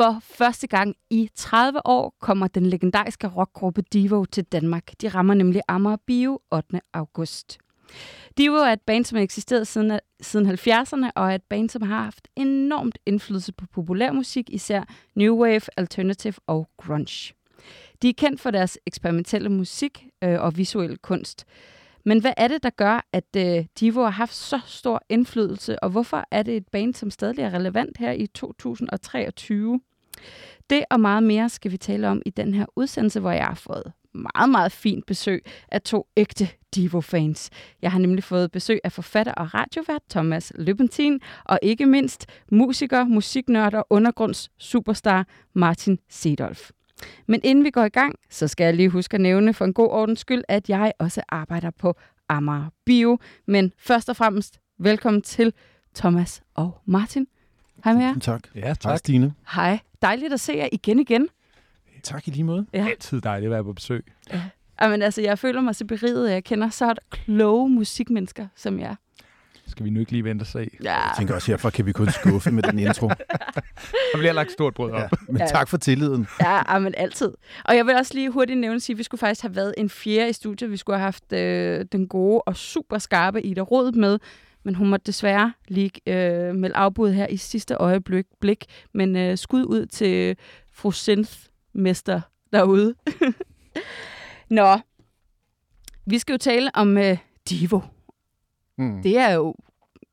For første gang i 30 år kommer den legendariske rockgruppe Divo til Danmark. De rammer nemlig Amager Bio 8. august. Divo er et band, som har eksisteret siden, siden 70'erne, og er et band, som har haft enormt indflydelse på populærmusik, især New Wave, Alternative og Grunge. De er kendt for deres eksperimentelle musik øh, og visuel kunst. Men hvad er det, der gør, at øh, Divo har haft så stor indflydelse, og hvorfor er det et band, som stadig er relevant her i 2023? Det og meget mere skal vi tale om i den her udsendelse, hvor jeg har fået meget, meget fint besøg af to ægte Divo-fans. Jeg har nemlig fået besøg af forfatter og radiovært Thomas Løbentin, og ikke mindst musiker, musiknørd og undergrunds superstar Martin Sedolf. Men inden vi går i gang, så skal jeg lige huske at nævne for en god ordens skyld, at jeg også arbejder på Amager Bio. Men først og fremmest, velkommen til Thomas og Martin. Hej med jer. Tak. Ja, Hej tak. Stine. Hej. Dejligt at se jer igen igen. Tak i lige måde. Ja. Altid dejligt at være på besøg. Jamen, altså, jeg føler mig så beriget, at jeg kender så kloge musikmennesker som jer. Skal vi nu ikke lige vente og se? Ja, Jeg tænker også, herfra kan vi kun skuffe med den intro. Der bliver lagt stort brød op. Ja, men Ja. tak for tilliden. ja men altid. Og jeg vil også lige hurtigt nævne sige, at vi skulle faktisk have været en fjerde i studiet. Vi skulle have haft øh, den gode og super skarpe Ida Rod med, men hun måtte desværre lige øh, melde afbud her i sidste øjeblik. Blik. Men øh, skud ud til fru Synth-mester derude. Nå, vi skal jo tale om øh, Divo. Mm. Det er jo,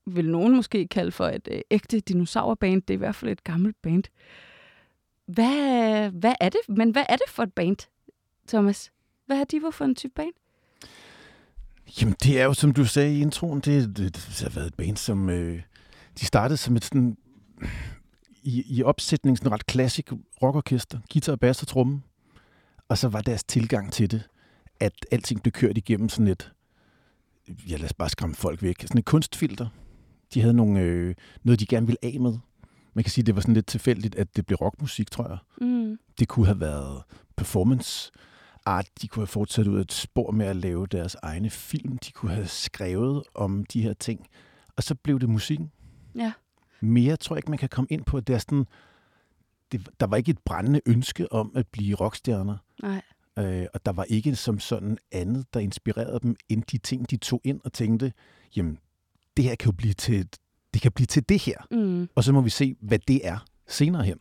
vil nogen måske kalde for et øh, ægte dinosaurband. Det er i hvert fald et gammelt band. Hvad, hvad er det? Men hvad er det for et band, Thomas? Hvad er Divo for en type band? Jamen, det er jo, som du sagde i introen, det, det, det har været et band, som... Øh, de startede som et sådan... I, i opsætning sådan ret klassisk rockorkester. Guitar, bass og tromme. Og så var deres tilgang til det, at alting blev kørt igennem sådan et... Ja, lad os bare skræmme folk væk. Sådan et kunstfilter. De havde nogle, øh, noget, de gerne ville af med. Man kan sige, det var sådan lidt tilfældigt, at det blev rockmusik, tror jeg. Mm. Det kunne have været performance art. De kunne have fortsat ud et spor med at lave deres egne film. De kunne have skrevet om de her ting. Og så blev det musikken. Ja. Mere tror jeg ikke, man kan komme ind på. Det er sådan, det, der var ikke et brændende ønske om at blive rockstjerner. Nej. Øh, og der var ikke som sådan andet, der inspirerede dem, end de ting, de tog ind og tænkte, jamen, det her kan jo blive til, det kan blive til det her. Mm. Og så må vi se, hvad det er senere hen.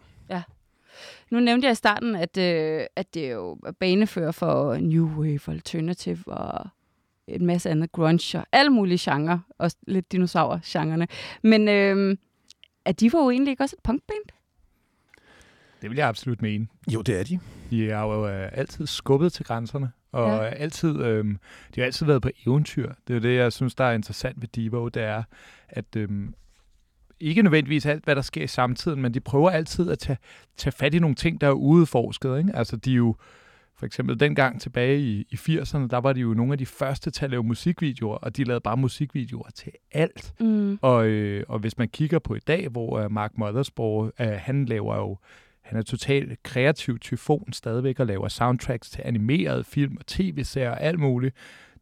Nu nævnte jeg i starten, at, øh, at det jo er banefører for New Wave, Alternative og en masse andet grunge og alle mulige genrer. Også lidt dinosaurer-genrerne. Men øh, er de jo egentlig ikke også et punkband? Det vil jeg absolut mene. Jo, det er de. De har jo øh, altid skubbet til grænserne, og Ja. altid, øh, de har altid været på eventyr. Det er jo det, jeg synes, der er interessant ved Divo, det er, at øh, ikke nødvendigvis alt, hvad der sker i samtiden, men de prøver altid at tage, tage fat i nogle ting, der er udeforsket. Ikke? Altså, de er jo, for eksempel dengang tilbage i, i 80'erne, der var de jo nogle af de første til at lave musikvideoer, og de lavede bare musikvideoer til alt. Mm. Og, øh, og hvis man kigger på i dag, hvor uh, Mark Mothersbaugh, uh, han laver jo, han er totalt kreativ tyfon stadigvæk og laver soundtracks til animerede film og tv-serier og alt muligt.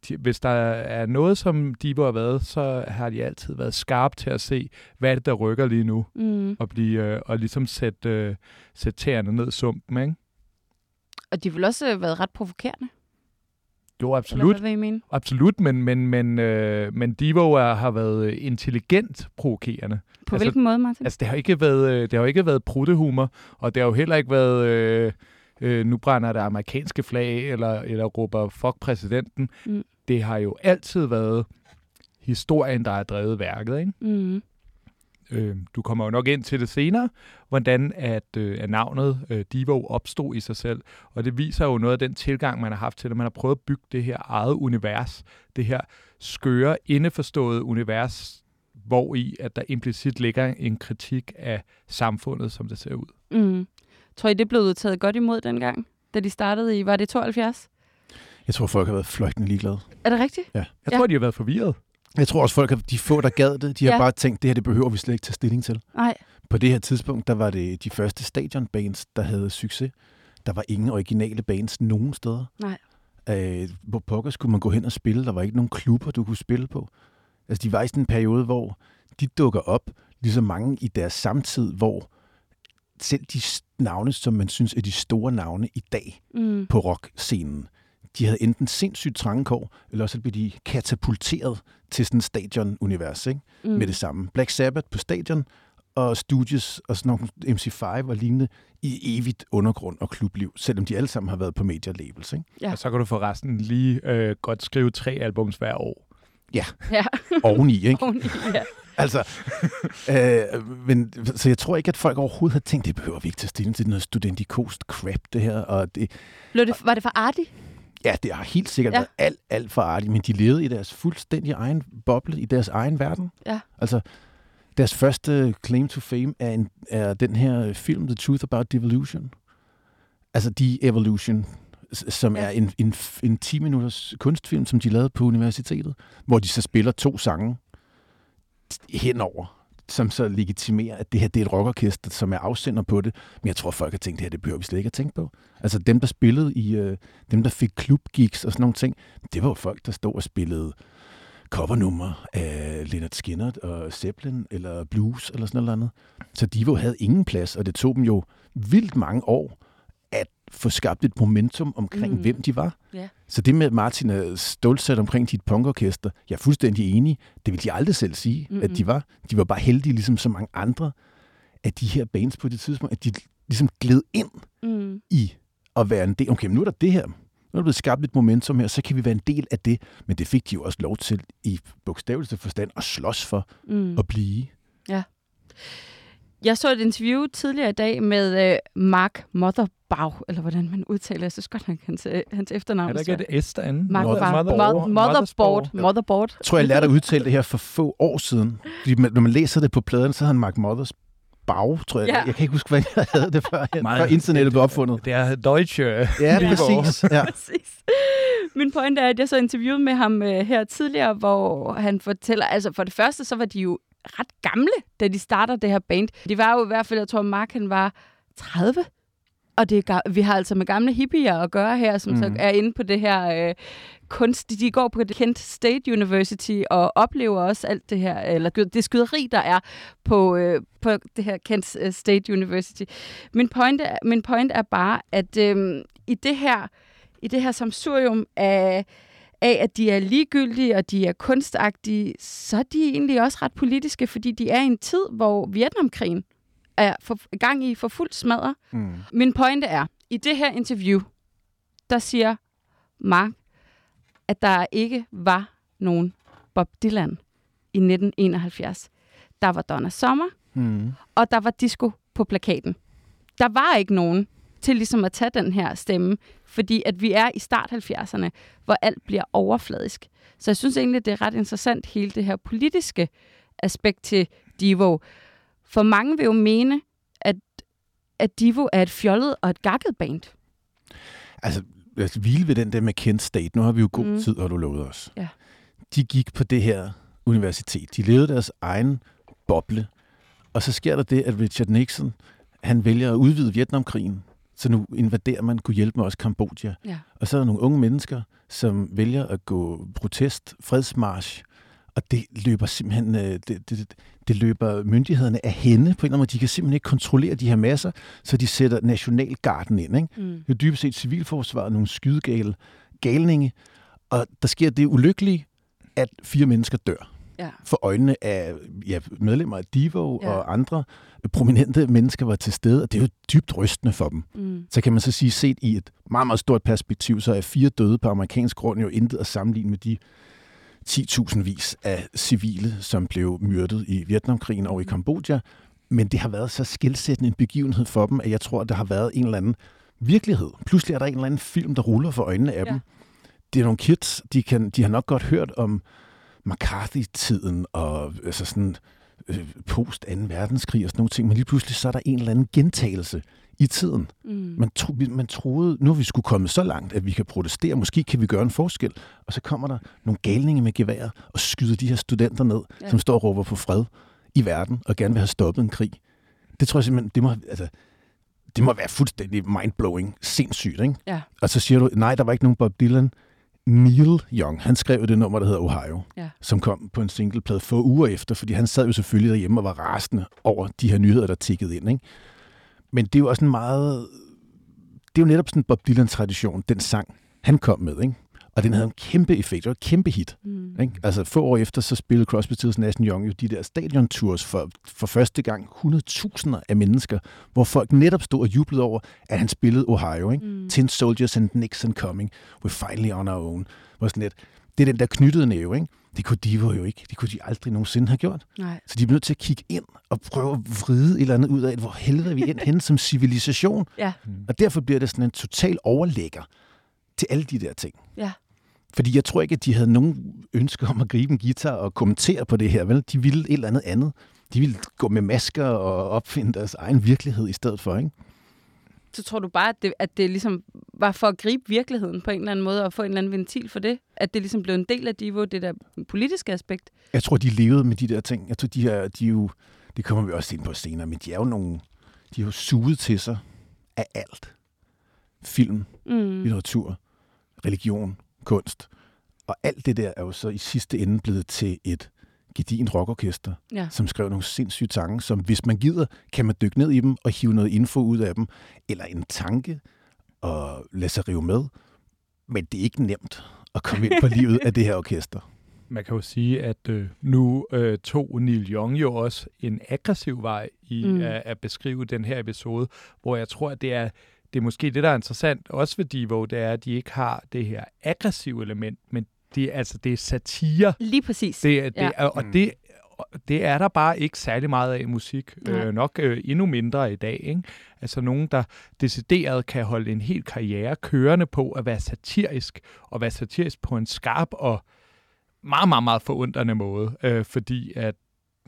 De, hvis der er noget, som Divo har været, så har de altid været skarpe til at se, hvad er det, der rykker lige nu, Mm. og, blive, øh, og ligesom sætte, øh, sætte tæerne ned i sumpen, ikke? Og de har vel også øh, været ret provokerende? Jo, Eller absolut. hvad vil I mene? Absolut, men, men, men, øh, men Divo er, har været intelligent provokerende. På Altså- hvilken måde, Martin? Altså, det har ikke været, øh, det har ikke været pruttehumor, og det har jo heller ikke været, øh, øh, nu brænder der amerikanske flag, eller, eller råber fuck præsidenten. Mm. Det har jo altid været historien, der har drevet værket, ikke? Mm. Øh, du kommer jo nok ind til det senere, hvordan at, øh, at navnet øh, Divo opstod i sig selv. Og det viser jo noget af den tilgang, man har haft til det. Man har prøvet at bygge det her eget univers. Det her skøre, indeforståede univers, hvor i, at der implicit ligger en kritik af samfundet, som det ser ud. Mm. Tror I, det blev taget godt imod dengang, da de startede i, var det 72? Jeg tror, folk har været fløjtende ligeglade. Er det rigtigt? Jeg Ja. tror, de har været forvirret. Jeg tror også, folk har, de få, der gad det, de har Ja. bare tænkt, det her det behøver vi slet ikke tage stilling til. Nej. På det her tidspunkt, der var det de første stadionbands, der havde succes. Der var ingen originale bands nogen steder. Nej. Øh, hvor pokker skulle man gå hen og spille? Der var ikke nogen klubber, du kunne spille på. Altså, de var i sådan en periode, hvor de dukker op, ligesom mange i deres samtid, hvor selv de navne, som man synes er de store navne i dag Mm. på rockscenen, de havde enten sindssygt trangekår, eller også blev de katapulteret til sådan en stadion-univers, ikke? Mm. med det samme. Black Sabbath på stadion, og Stooges og sådan nogle MC5 og lignende i evigt undergrund og klubliv, selvom de alle sammen har været på major labels. Ikke? Ja. Og så kan du forresten lige øh, godt skrive tre albums hver år. Ja, Oveni, ikke? oveni, ja. Altså, øh, men, så jeg tror ikke, at folk overhovedet har tænkt, det behøver vi ikke tage stilling til, noget studentikost crap, det her. Og det, Blev det, var det for Arti? ja, det har helt sikkert Ja. været alt, alt for artigt, men de levede i deres fuldstændig egen boble, i deres egen verden. Ja. Altså, deres første claim to fame er, en, er den her film, The Truth About Devolution. Altså, The Evolution, som ja. er en, en, en 10-minutters kunstfilm, som de lavede på universitetet, hvor de så spiller to sange henover, som så legitimerer, at det her det er et rockorkester, som er afsender på det. Men jeg tror, folk har tænkt, det her det behøver vi slet ikke at tænke på. Altså dem, der spillede i, øh, dem, der fik klubgigs og sådan nogle ting, det var jo folk, der stod og spillede covernummer af Leonard Skinner og Zeppelin, eller blues, eller sådan noget andet. Så de jo havde ingen plads, og det tog dem jo vildt mange år at få skabt et momentum omkring, Mm. hvem de var. Ja. Så det med, at Martin er stoltsat omkring dit punkorkester, jeg er fuldstændig enig. Det vil de aldrig selv sige, Mm-mm. mm at de var. De var bare heldige, ligesom så mange andre af de her bands på det tidspunkt, at de ligesom gled ind Mm. i at være en del. Okay, men nu er der det her. Nu er der blevet skabt et momentum her, så kan vi være en del af det. Men det fik de jo også lov til i bogstaveligste forstand at slås for Mm. at blive. Jeg så et interview tidligere i dag med øh, Mark Motherbau, eller hvordan man udtaler, jeg synes godt nok hans, øh, hans efternavn. Er der ikke et S derinde? Mark Mother- Mother, Mother- Mother, Motherboard. Motherboard. Motherboard. Jeg tror, jeg lærte at udtale det her for få år siden. Fordi man- når man læser det på pladen, så har han Mark Mothers bag, tror jeg. Ja. Jeg kan ikke huske, hvad jeg havde det før, Meget- før internettet blev opfundet. Det er Deutsche. Ja, præcis. Ja. Præcis. Min pointe er, at jeg så interviewet med ham øh, her tidligere, hvor han fortæller, altså for det første, så var de jo ret gamle, da de starter det her band. De var jo i hvert fald, jeg tror, Mark han var 30. Og det er, vi har altså med gamle hippier at gøre her, som mm. så er inde på det her øh, kunst. De går på det Kent State University og oplever også alt det her, eller det skyderi, der er på, øh, på det her Kent øh, State University. Min point er, min point er bare, at øh, i det her i det her samsurium af, af, at de er ligegyldige og de er kunstagtige, så er de egentlig også ret politiske, fordi de er i en tid, hvor Vietnamkrigen er for, gang i for fuld smadre. Mm. Min pointe er, i det her interview, der siger Mark, at der ikke var nogen Bob Dylan i 1971. Der var Donna Summer, Mm. og der var disco på plakaten. Der var ikke nogen til ligesom at tage den her stemme, fordi at vi er i start 70'erne, hvor alt bliver overfladisk. Så jeg synes egentlig, det er ret interessant, hele det her politiske aspekt til Divo. For mange vil jo mene, at, at Divo er et fjollet og et gakket band. Altså, lad os hvile ved den der med Kent State. Nu har vi jo god Mm. tid, har du lovet os. Ja. De gik på det her universitet. De levede deres egen boble. Og så sker der det, at Richard Nixon, han vælger at udvide Vietnamkrigen. Så nu invaderer man, kunne hjælpe med også Kambodja. Ja. Og så er der nogle unge mennesker, som vælger at gå protest, fredsmarsch, og det løber simpelthen, øh, det, det, det løber myndighederne af hende på en eller anden måde. De kan simpelthen ikke kontrollere de her masser, så de sætter nationalgarden ind. Ikke? Mm. Det er dybest set civilforsvaret, nogle skydegale galninge, og der sker det ulykkelige, at fire mennesker dør Ja. for øjnene af ja, medlemmer af Divo Ja. og andre prominente mennesker var til stede, og det er jo dybt rystende for dem. Mm. Så kan man så sige, set i et meget, meget stort perspektiv, så er fire døde på amerikansk grund jo intet at sammenligne med de 10.000 vis af civile, som blev myrdet i Vietnamkrigen og i Kambodja. Men det har været så skilsættende en begivenhed for dem, at jeg tror, at der har været en eller anden virkelighed. Pludselig er der en eller anden film, der ruller for øjnene af ja. dem. Det er nogle kids, de, kan, de har nok godt hørt om McCarthy-tiden og altså sådan øh, post 2. verdenskrig og sådan nogle ting, men lige pludselig så er der en eller anden gentagelse i tiden. Mm. Man, tro, man troede, nu er vi skulle komme så langt, at vi kan protestere, måske kan vi gøre en forskel, og så kommer der nogle galninge med gevær og skyder de her studenter ned, ja. som står og råber på fred i verden og gerne vil have stoppet en krig. Det tror jeg simpelthen, det må, altså, det må være fuldstændig mindblowing, sindssygt, ikke? Ja. Og så siger du, nej, der var ikke nogen Bob Dylan. Neil Young, han skrev det nummer, der hedder Ohio, Ja. som kom på en singleplade få uger efter, fordi han sad jo selvfølgelig derhjemme og var rasende over de her nyheder, der tikkede ind. Ikke? Men det er jo også en meget... Det er jo netop sådan Bob Dylan-tradition, den sang, han kom med. Ikke? Og den havde en kæmpe effekt, det var et kæmpe hit. Mm. Ikke? Altså få år efter, så spillede Crosby, Stills, Nash Young jo de der stadion-tours for, for første gang 100.000 af mennesker, hvor folk netop stod og jublede over, at han spillede Ohio. Ikke? Mm. Tin Soldiers and Nixon Coming, We're Finally On Our Own. Hvor sådan lidt, det er den der knyttede næve, ikke? Det kunne Divo jo ikke. Det kunne de aldrig nogensinde have gjort. Nej. Så de er nødt til at kigge ind og prøve at vride et eller andet ud af, hvor helvede er vi endt henne som civilisation. Ja. Og derfor bliver det sådan en total overlægger til alle de der ting. Ja. Fordi jeg tror ikke, at de havde nogen ønske om at gribe en guitar og kommentere på det her. Vel? De ville et eller andet andet. De ville gå med masker og opfinde deres egen virkelighed i stedet for. Ikke? Så tror du bare, at det, at det ligesom var for at gribe virkeligheden på en eller anden måde og få en eller anden ventil for det? At det ligesom blev en del af Divo, det der politiske aspekt? Jeg tror, de levede med de der ting. Jeg tror, de er, de jo, det kommer vi også ind på senere, men de er jo nogle, de er jo suget til sig af alt. Film, Mm. litteratur, religion, kunst. Og alt det der er jo så i sidste ende blevet til et gedin rockorkester, Ja. som skrev nogle sindssyge sange, som hvis man gider, kan man dykke ned i dem og hive noget info ud af dem, eller en tanke og lade sig rive med. Men det er ikke nemt at komme ind på livet af det her orkester. Man kan jo sige, at øh, nu øh, tog Neil Young jo også en aggressiv vej i Mm. mm. at, at beskrive den her episode, hvor jeg tror, at det er, det er måske det, der er interessant, også ved Divo, det er, at de ikke har det her aggressive element, men det, er- altså, det er satire. Lige præcis. Det, er- det, Ja. og Mm. det, og det er der bare ikke særlig meget af i musik. Nej. Øh, nok øh, endnu mindre i dag. Ikke? Altså nogen, der decideret kan holde en hel karriere kørende på at være satirisk, og være satirisk på en skarp og meget, meget, meget forundrende måde. Øh, fordi at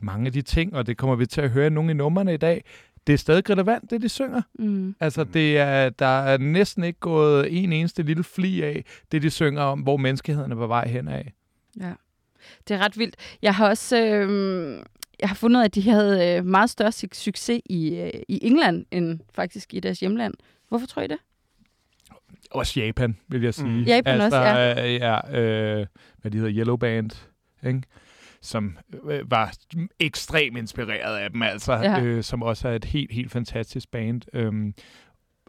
mange af de ting, og det kommer vi til at høre i nogle af numrene i dag, det er stadig relevant, det de synger. Mm. Altså, det er, der er næsten ikke gået en eneste lille fli af det, de synger om, hvor menneskeheden er på vej hen af. Ja. Det er ret vildt. Jeg har også øh, jeg har fundet, at de havde øh, meget større su- succes i, øh, i England, end faktisk i deres hjemland. Hvorfor tror I det? Også Japan, vil jeg sige. Mm. Japan altså, også, ja. øh, ja øh, hvad de hedder, Yellow Band, ikke? Som øh, var ekstremt inspireret af dem, altså, Ja. øh, som også er et helt, helt fantastisk band. Øhm,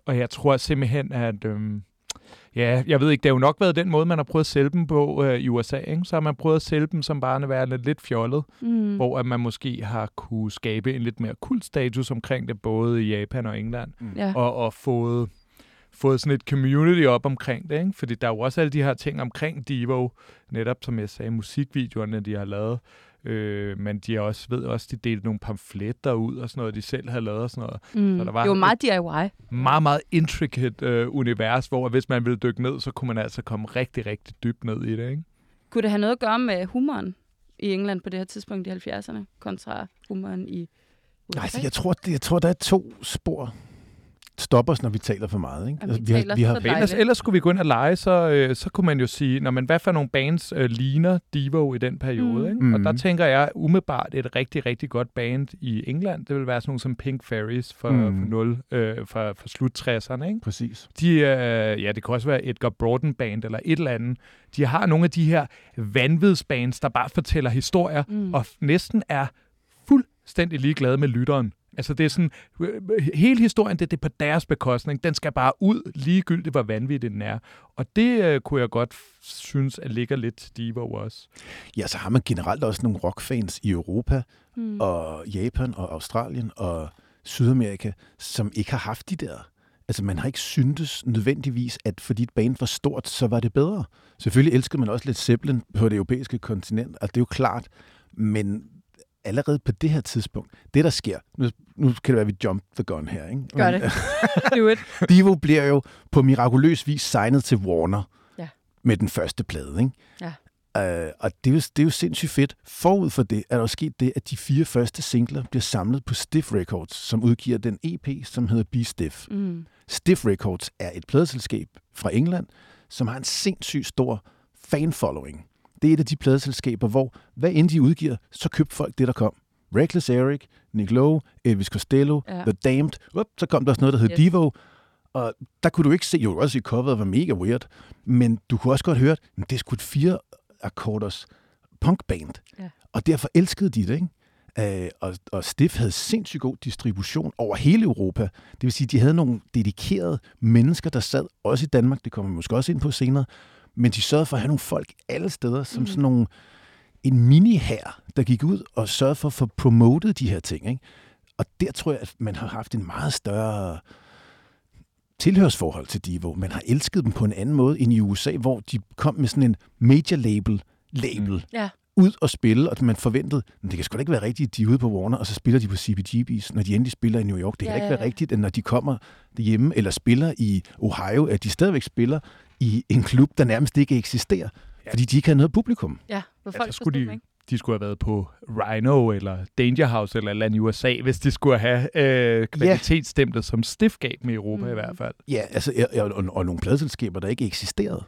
og jeg tror simpelthen, at... Øhm, ja, jeg ved ikke, det har jo nok været den måde, man har prøvet at sælge dem på øh, i USA. Ikke? Så har man prøvet at sælge dem som bare værende lidt fjollet, Mm. hvor at man måske har kunne skabe en lidt mere kult status omkring det, både i Japan og England Ja. og, og fået, fået sådan et community op omkring det. Ikke? Fordi der er jo også alle de her ting omkring Devo, netop som jeg sagde, musikvideoerne, de har lavet. Øh, men de har også, ved også, de delte nogle pamfletter ud og sådan noget, de selv havde lavet og sådan noget. Mm. så der var det var et- meget DIY. Meget, meget intricate øh, univers, hvor hvis man ville dykke ned, så kunne man altså komme rigtig, rigtig dybt ned i det. Ikke? Kunne det have noget at gøre med humoren i England på det her tidspunkt i 70'erne, kontra humoren i USA? Nej, altså, jeg tror, jeg tror, der er to spor. Stop os, når vi taler for meget. Ikke? Vi Altså, vi, taler har, vi har, ellers, ellers skulle vi gå ind og lege, så, øh, så kunne man jo sige, når man, hvad for nogle bands øh, ligner Devo i den periode? Mm. Ikke? Mm. Og der Mhm. tænker jeg umiddelbart et rigtig, rigtig godt band i England. Det vil være sådan nogle som Pink Fairies for, Mm. mm. for, 0, øh, for, for slut 60'erne. Ikke? Præcis. De, øh, ja, det kan også være Edgar Broughton Band eller et eller andet. De har nogle af de her vanvidsbands, der bare fortæller historier, Mm. og næsten er fuldstændig ligeglade med lytteren. Altså det er sådan, hele historien, det, det er på deres bekostning. Den skal bare ud, ligegyldigt hvor vanvittig den er. Og det øh, kunne jeg godt synes, at ligger lidt Devo også. Ja, så har man generelt også nogle rockfans i Europa, Mm. og Japan og Australien og Sydamerika, som ikke har haft de der. Altså, man har ikke syntes nødvendigvis, at fordi et band var stort, så var det bedre. Selvfølgelig elskede man også lidt Zeppelin på det europæiske kontinent, altså det er jo klart, men allerede på det her tidspunkt, det der sker, nu, nu kan det være, at vi jump the gun her, ikke? Gør det. Do it. Divo bliver jo på mirakuløs vis signet til Warner Ja. med den første plade. Ikke? Ja. Uh, og det er, jo, det er jo sindssygt fedt. Forud for det er der sket det, at de fire første singler bliver samlet på Stiff Records, som udgiver den EP, som hedder Be Stiff. Mm. Stiff Records er et pladeselskab fra England, som har en sindssygt stor fanfollowing. Det er et af de pladeselskaber, hvor hvad end de udgiver, så køber folk det, der kom. Reckless Eric, Nick Lowe, Elvis Costello, Ja. The Damned. Up, så kom der også noget, der hed Yes. Devo. Og der kunne du ikke se, jo også se coveret var mega weird, men du kunne også godt høre, at det er sgu et fire akkorders punkband. Ja. Og derfor elskede de det, ikke? Øh, og, og Stiff havde sindssygt god distribution over hele Europa. Det vil sige, de havde nogle dedikerede mennesker, der sad også i Danmark, det kommer vi måske også ind på senere, men de sørgede for at have nogle folk alle steder, som mm. sådan nogle, en mini her, der gik ud og sørgede for at få promotet de her ting. Ikke? Og der tror jeg, at man har haft en meget større tilhørsforhold til Divo. Man har elsket dem på en anden måde end i USA, hvor de kom med sådan en major label, label Mm. Ja. ud og spille, og man forventede, men det kan sgu da ikke være rigtigt, at de er ude på Warner, og så spiller de på CBGB's, når de endelig spiller i New York. Det kan Ja, ikke være ja. rigtigt, at når de kommer hjemme eller spiller i Ohio, at de stadigvæk spiller i en klub, der nærmest ikke eksisterer, Ja. fordi de ikke har noget publikum. Ja, hvor Ja, folk så skulle forstod de, ikke. de skulle have været på Rhino eller Danger House eller andet i USA, hvis de skulle have øh, kvalitetsstemplet som stiff gav dem i Europa Mm. i hvert fald. Ja, altså, ja, og, og, og nogle pladeselskaber, der ikke eksisterede.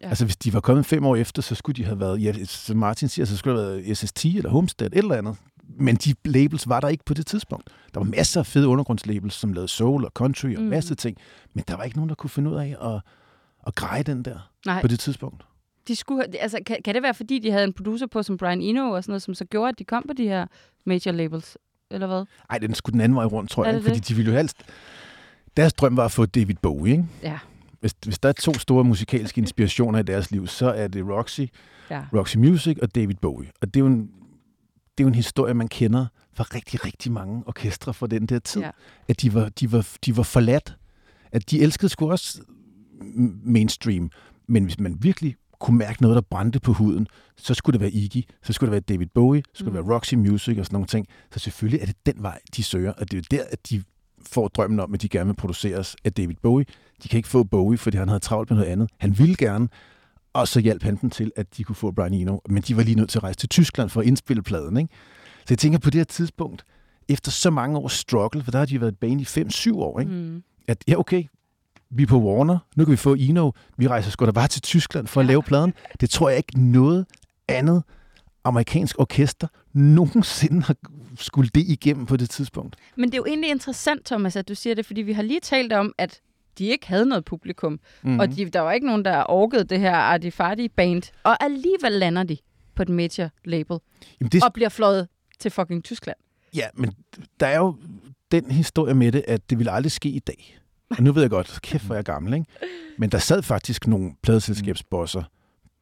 Ja. Ja. Altså, hvis de var kommet fem år efter, så skulle de have været, ja, som Martin siger, så skulle det have været SST eller Homestead, et eller andet. Men de labels var der ikke på det tidspunkt. Der var masser af fede undergrundslabels, som lavede soul og country og mm. masser af ting. Men der var ikke nogen, der kunne finde ud af at, at greje den der Nej, på det tidspunkt. de skulle, altså, kan, kan det være, fordi de havde en producer på som Brian Eno og sådan noget, som så gjorde, at de kom på de her major labels? Eller hvad? Ej, den skulle den anden vej rundt, tror jeg. Fordi det? de ville jo helst... Deres drøm var at få David Bowie, ikke? Ja. Hvis, hvis der er to store musikalske inspirationer i deres liv, så er det Roxy, Ja. Roxy Music og David Bowie. Og det er jo en, det er jo en historie, man kender fra rigtig, rigtig mange orkestre fra den der tid. Ja. At de var, de, var, de var forladt. At de elskede sgu også mainstream. Men hvis man virkelig kunne mærke noget, der brændte på huden, så skulle det være Iggy, så skulle det være David Bowie, så skulle Mm. det være Roxy Music og sådan nogle ting. Så selvfølgelig er det den vej, de søger, og det er jo der, at de får drømmen om, at de gerne vil produceres af David Bowie. De kan ikke få Bowie, fordi han havde travlt med noget andet. Han ville gerne, og så hjalp han dem til, at de kunne få Brian Eno. Men de var lige nødt til at rejse til Tyskland for at indspille pladen. Ikke? Så jeg tænker på det her tidspunkt, efter så mange års struggle, for der har de været i bane i 5-7 år, ikke? Mm. at ja, okay, vi er på Warner, nu kan vi få Eno, vi rejser sgu da bare til Tyskland for at lave pladen. Det tror jeg ikke noget andet amerikansk orkester nogensinde har skulle det igennem på det tidspunkt. Men det er jo egentlig interessant, Thomas, at du siger det, fordi vi har lige talt om, at de ikke havde noget publikum, Mm. mm. og de, der var ikke nogen, der orkede det her Artifati band, og alligevel lander de på et major label, Jamen det, og bliver fløjet til fucking Tyskland. ja, men der er jo den historie med det, at det ville aldrig ske i dag. Og nu ved jeg godt, kæft hvor jeg er gammel, ikke? Men der sad faktisk nogle pladeselskabsbosser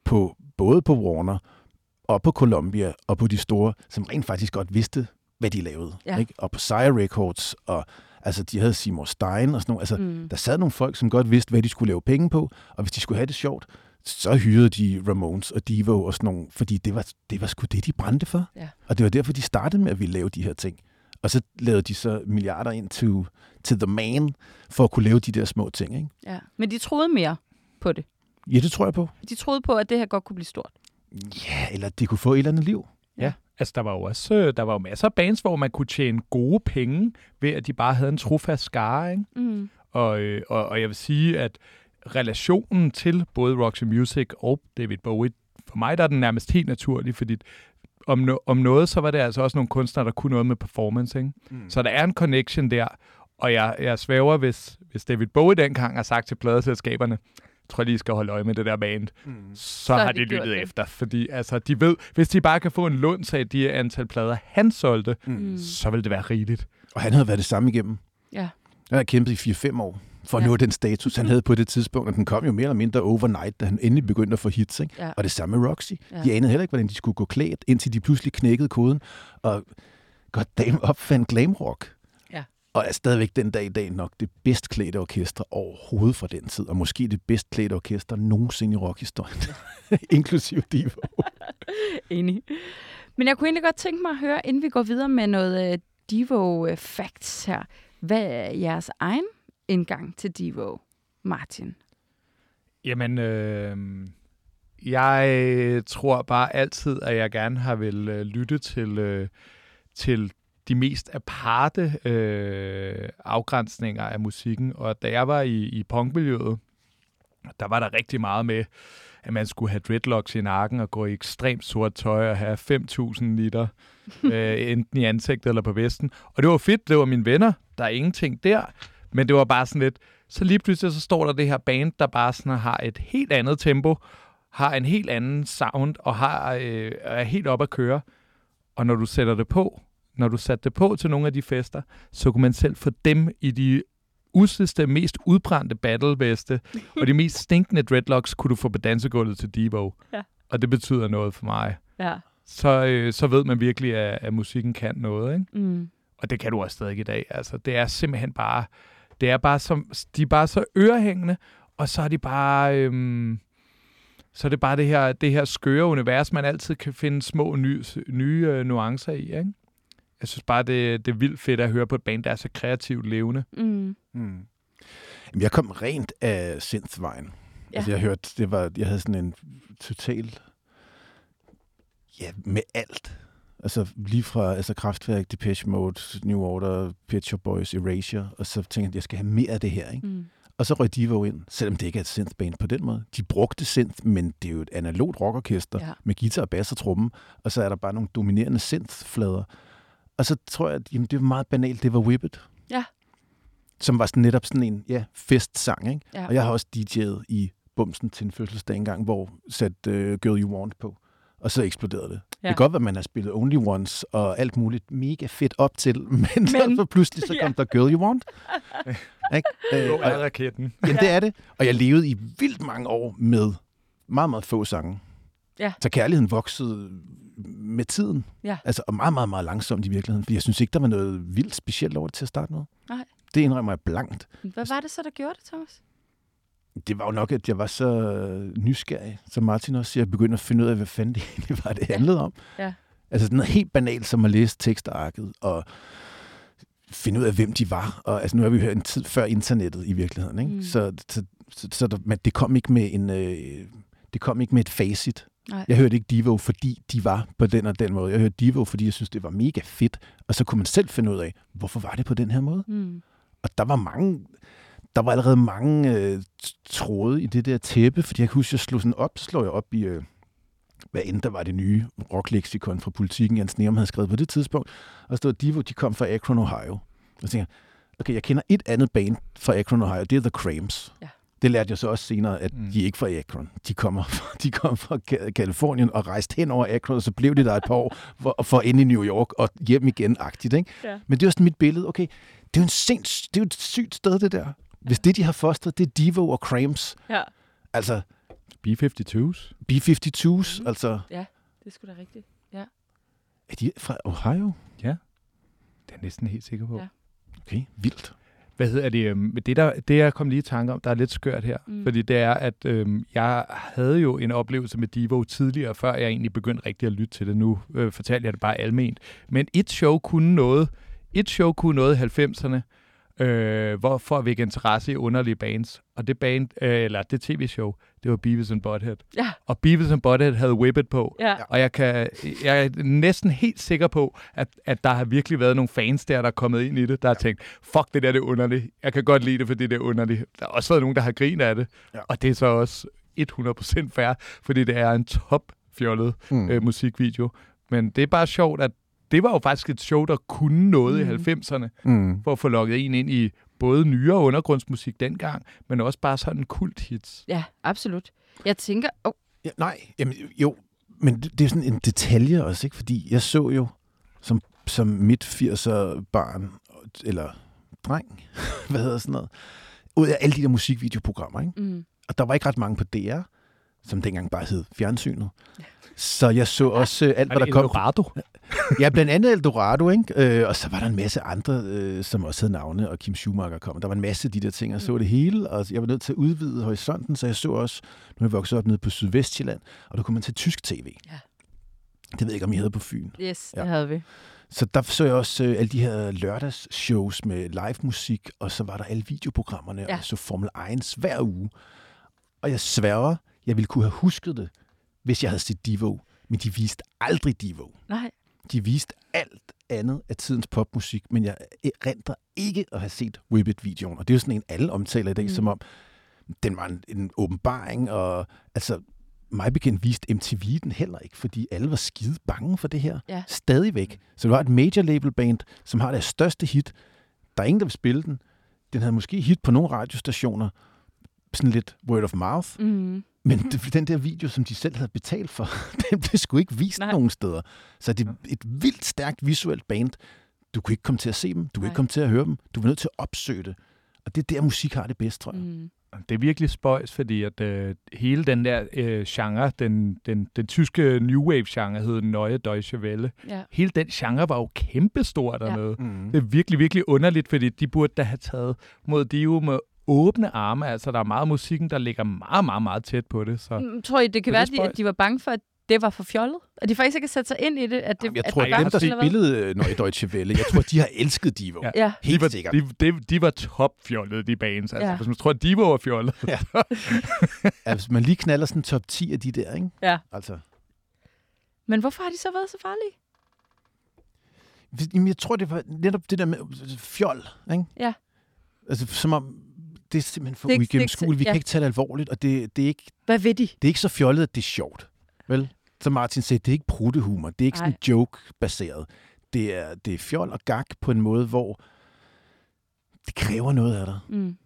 på, både på Warner og på Columbia og på de store, som rent faktisk godt vidste, hvad de lavede. Ja. Ikke? Og på Sire Records, og altså, de havde Seymour Stein og sådan noget. Altså, Mm. Der sad nogle folk, som godt vidste, hvad de skulle lave penge på, og hvis de skulle have det sjovt, så hyrede de Ramones og Devo og sådan nogle, fordi det var, det var sgu det, de brændte for. Ja. Og det var derfor, de startede med at ville lave de her ting. Og så lavede de så milliarder ind til, til The Man, for at kunne lave de der små ting. Ikke? Ja. Men de troede mere på det. Ja, det tror jeg på. De troede på, at det her godt kunne blive stort. Ja, eller de kunne få et eller andet liv. Ja, altså der var jo også øh, der var jo masser af bands, hvor man kunne tjene gode penge ved, at de bare havde en trofast skare, ikke? Mm. Og, øh, og, og jeg vil sige, at relationen til både Roxy Music og David Bowie, for mig der er den nærmest helt naturlig, fordi om, no, om noget, så var det altså også nogle kunstnere, der kunne noget med performance. Ikke? Mm. Så der er en connection der, og jeg, jeg svæver, hvis, hvis David Bowie dengang har sagt til pladeselskaberne, tror lige, skal holde øje med det der band, Mm. så, Så har de, de lyttet det. efter. Fordi altså, de ved, hvis de bare kan få en lund af de antal plader, han solgte, Mm. så vil det være rigeligt. Og han havde været det samme igennem. Ja. Han havde kæmpet i 4-5 år for at Ja. nå den status, han havde på det tidspunkt. Og den kom jo mere eller mindre overnight, da han endelig begyndte at få hits. Ikke? Ja. Og det samme med Roxy. Ja. De anede heller ikke, hvordan de skulle gå klædt, indtil de pludselig knækkede koden. Og goddamn opfandt glam rock. Ja. Og er stadigvæk den dag i dag nok det bedst klædte orkester overhovedet fra den tid. Og måske det bedst klædte orkester nogensinde i rockhistorien. Inklusive Divo. Enig. Men jeg kunne egentlig godt tænke mig at høre, inden vi går videre med noget uh, Divo uh, facts her. Hvad er jeres egen indgang til Divo, Martin? Jamen, øh, Jeg tror bare altid, at jeg gerne har vil øh, lytte til, øh, til de mest aparte øh, afgrænsninger af musikken. Og da jeg var i, i punkmiljøet, der var der rigtig meget med, at man skulle have dreadlocks i nakken og gå i ekstremt sort tøj og have 5.000 liter, øh, enten i ansigtet eller på vesten. Og det var fedt, det var mine venner. Der er ingenting der. Men det var bare sådan lidt, så lige pludselig så står der det her band, der bare sådan har et helt andet tempo, har en helt anden sound og har, øh, er helt op at køre. Og når du sætter det på, når du satte det på til nogle af de fester, så kunne man selv få dem i de usligste, mest udbrændte battleveste og de mest stinkende dreadlocks kunne du få på dansegulvet til Devo. Ja. Og det betyder noget for mig. Ja. Så, øh, så ved man virkelig, at, at musikken kan noget. Ikke? Mm. Og det kan du også stadig i dag. Altså, det er simpelthen bare, det er bare som, de er bare så ørehængende, og så er de bare, øhm, så er det bare det her, det her skøre univers, man altid kan finde små nye, nye øh, nuancer i. Ikke? Jeg synes bare, det, det er vildt fedt at høre på et band, der er så kreativt levende. Mm. Mm. Jamen, jeg kom rent af synthvejen. Ja. Altså, jeg hørte, det var, jeg havde sådan en total, ja, med alt. Altså, lige fra altså, Kraftværk, Depeche Mode, New Order, Pet Shop Boys, Erasure, og så tænkte jeg, at jeg skal have mere af det her, ikke? Mm. Og så røg Devo ind, selvom det ikke er et synthband på den måde. De brugte synth, men det er jo et analogt rockorkester Ja. med guitar, bass og tromme, og så er der bare nogle dominerende synthflader. Og så tror jeg, at jamen, det var meget banalt, det var Whippet. Ja. Som var sådan netop sådan en ja, festsang, ikke? Ja. Og jeg har også DJ'et i Bumsen til en fødselsdag engang, hvor sat uh, Girl You Want på. Og så eksploderede det. Ja. Det kan godt være, at man har spillet Only Ones og alt muligt mega fedt op til, men, men så for pludselig så kom ja. der Girl You Want. ikke? Øh, og, er raketten? jamen, det er det. Og jeg levede i vildt mange år med meget, meget få sange. Ja. Så kærligheden voksede med tiden. Ja. Altså, og meget, meget, meget langsomt i virkeligheden. Fordi jeg synes ikke, der var noget vildt specielt over det til at starte med. Nej. Det indrømmer jeg blankt. Hvad var det så, der gjorde det, Thomas? Det var jo nok, at jeg var så nysgerrig, som Martin også siger, jeg begyndte at finde ud af, hvad fanden det egentlig var, det handlede om. Ja. Altså sådan noget helt banalt, som at læse tekstarket og finde ud af, hvem de var. Og altså, nu har vi jo hørt en tid før internettet i virkeligheden. Ikke? Mm. Så, så, så, så der, men det kom ikke med en... Øh, det kom ikke med et facit. Nej. Jeg hørte ikke Divo, fordi de var på den og den måde. Jeg hørte Divo, fordi jeg synes, det var mega fedt. Og så kunne man selv finde ud af, hvorfor var det på den her måde? Mm. Og der var mange, der var allerede mange øh, tråde i det der tæppe, fordi jeg kan huske, jeg slog sådan op, slår jeg op i, øh, hvad end der var det nye rockleksikon fra politikken, Jens Neum havde skrevet på det tidspunkt, og der stod, at Divo, de kom fra Akron, Ohio. Og så tænkte jeg, okay, jeg kender et andet band fra Akron, Ohio, det er The Cramps. Ja. Det lærte jeg så også senere, at Mm. de er ikke fra Akron. De kommer fra, de kom fra Ka- Kalifornien og rejste hen over Akron, og så blev de der et par år for, for ind i New York og hjem igen-agtigt. Ikke? Ja. Men det er sådan mit billede. Okay, det er jo, en sinds, det er jo et sygt sted, det der. Hvis det, de har fostret, det er Divo og Cramps. Ja, Altså B-52's. B-52's. Mhm. Altså, det er sgu da rigtigt. er de fra Ohio? Det er jeg næsten helt sikker på. Ja. Okay, vildt. Hvad hedder det? øhm, Det, der, det jeg kom lige i tanke om, der er lidt skørt her. Mm. Mm. Fordi det er, at øhm, jeg havde jo en oplevelse med Divo tidligere, før jeg egentlig begyndte rigtig at lytte til det. Nu øh, fortalte jeg det bare alment. Men et show kunne noget. Et show kunne noget i 90'erne, øh, hvor for at vække interesse i underlige bands. Og det band, øh, eller det tv-show, det var Beavis and Butthead. Ja. Og Beavis and Butthead havde Whippet på. Ja. Og jeg, kan, jeg er næsten helt sikker på, at, at der har virkelig været nogle fans der, der er kommet ind i det, der har tænkt, fuck det der, det er underligt. Jeg kan godt lide det, fordi det er underligt. Der har også været nogen, der har grinet af det. Ja. Og det er så også 100% fair, fordi det er en top fjollet Mm. øh, musikvideo. Men det er bare sjovt, at det var jo faktisk et show, der kunne noget Mm. i 90'erne, Mm. for at få lukket en ind i både nyere undergrundsmusik dengang, men også bare sådan kult hits. Ja, absolut. Jeg tænker... Oh, Ja, nej, jamen, jo, men det, det er sådan en detalje også, ikke? Fordi jeg så jo som, som midt 80'er barn, eller dreng, hvad hedder sådan noget, ud af alle de der musikvideoprogrammer, ikke? mm. Og der var ikke ret mange på DR, som dengang bare hed fjernsynet. Så jeg så også øh, alt, hvad der kom. Eldorado? Ja, blandt andet Eldorado, ikke? Øh, og så var der en masse andre, øh, som også havde navne, og Kim Schumacher kom. Der var en masse af de der ting, jeg så det hele, og jeg var nødt til at udvide horisonten, så jeg så også, nu er jeg vokset op nede på Sydvestjylland, og der kunne man til tysk tv. Ja. Det ved jeg ikke, om I havde på Fyn. Yes, Ja. det havde vi. Så der så jeg også øh, alle de her lørdagsshows med live musik, og så var der alle videoprogrammerne, Ja. ja. og så Formel 1 hver uge. Og jeg sværger, jeg ville kunne have husket det, hvis jeg havde set Divo. Men de viste aldrig Divo. Nej. De viste alt andet af tidens popmusik, men jeg renter ikke at have set Whippet-videoen. Og det er jo sådan en, alle omtaler i dag, mm. som om den var en, en åbenbaring, og altså mig bekendt viste MTV den heller ikke, fordi alle var skide bange for det her. Ja. Stadigvæk. Så det var et major label band, som har deres største hit. Der er ingen, der vil spille den. Den havde måske hit på nogle radiostationer. Sådan lidt word of mouth. Mm. Men det, den der video, som de selv havde betalt for, den blev sgu ikke vist Nej. nogen steder. Så det er et vildt stærkt visuelt band. Du kunne ikke komme til at se dem. Du kunne Nej. ikke komme til at høre dem. Du var nødt til at opsøge det. Og det er der, musik har det bedst, tror jeg. Mm. Det er virkelig spøjs, fordi at øh, hele den der øh, genre, den, den, den tyske New Wave-genre hed Neue Deutsche Welle. Ja. Hele den genre var jo kæmpestor dernede. Mm. Det er virkelig, virkelig underligt, fordi de burde da have taget mod Dio med åbne arme. Altså, der er meget musikken, der ligger meget, meget, meget tæt på det. Så Mm, Tror I, det kan være, det at de, spøjs. at de var bange for, at det var for fjollet? At de faktisk ikke kan sætte sig ind i det? At det Jamen, jeg at tror, at dem, der eller hvad? spillede Neue Deutsche Welle, jeg tror, de har elsket Divo. Ja. Ja. Helt de var, sikkert. de, de, de var topfjollede, de bands. Altså, Ja. Hvis man tror, at de var fjollede. Ja, hvis man lige knaller sådan top 10 af de der, ikke? Ja. Altså, Men hvorfor har de så været så farlige? jamen, jeg tror, det var netop det der med øh, fjol, ikke? Ja. Altså, som om det er simpelthen for uigennemskueligt. Vi ja. kan ikke tage det alvorligt, og det, det, er ikke, Hvad ved de? det er ikke så fjollet, at det er sjovt. Vel? Som Martin sagde, det er ikke pruttehumor. Det er ikke sådan Nej. joke-baseret. Det er, det er fjol og gag på en måde, hvor det kræver noget af dig. Mm.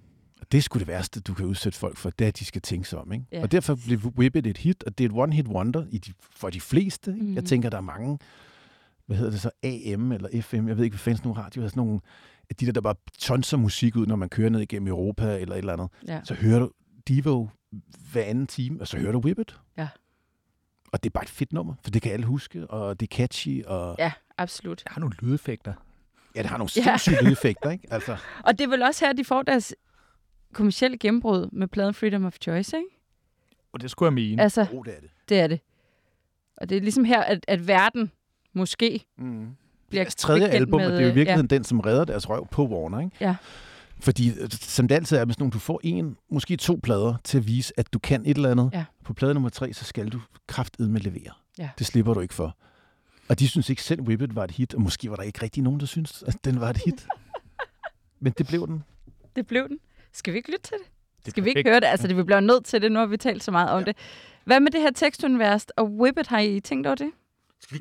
Og det er sgu det værste, du kan udsætte folk for, det er, at de skal tænke sig om. Ikke? Ja. Og derfor blev Whippet et hit, og det er et one-hit wonder i de, for de fleste. Ikke? Mhm. Jeg tænker, der er mange, hvad hedder det så, AM eller FM, jeg ved ikke, hvad fanden nogle radio sådan nogle af de der, der bare tonser musik ud, når man kører ned igennem Europa eller et eller andet. Ja. Så hører du Devo hver anden time, og så hører du Whippet. Ja. Og det er bare et fedt nummer, for det kan alle huske, og det er catchy, og ja, absolut. Jeg har nogle lydeffekter. ja, det har nogle Ja. sindssyge lydeffekter, ikke? Altså, Og det er vel også her, de får deres kommercielle gennembrud med pladen Freedom of Choice, ikke? Og det skulle jeg mene. Altså, oh, det er det. det er det. Og det er ligesom her, at, at verden måske Mm. Bliver deres tredje album, med, og det er jo i øh, virkeligheden den, som redder deres røv på Warner, ikke? Ja. Fordi, som det altid er med sådan nogle, du får en, måske to plader til at vise, at du kan et eller andet. Ja. På plade nummer tre, så skal du kraftedme levere. Ja. Det slipper du ikke for. Og de synes ikke selv, Whippet var et hit, og måske var der ikke rigtig nogen, der synes, at den var et hit. Men det blev den. Det blev den. Skal vi ikke lytte til det? Det Skal vi ikke høre det? Altså, det vi bliver nødt til det. Nu har vi talt så meget om Ja. det. Hvad med det her tekstunivers og Whippet? Har I tænkt over det?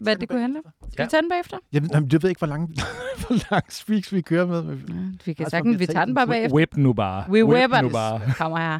Hvad det kunne handle om? Skal Ja. vi tage den bagefter? Jeg, jamen, jeg ved ikke, hvor lang, hvor lang speaks vi kører med. Ja, vi kan Altså, sagtens, vi vi tager den bare bagefter. Whip nu bare. We Whip nu bare. Kommer her.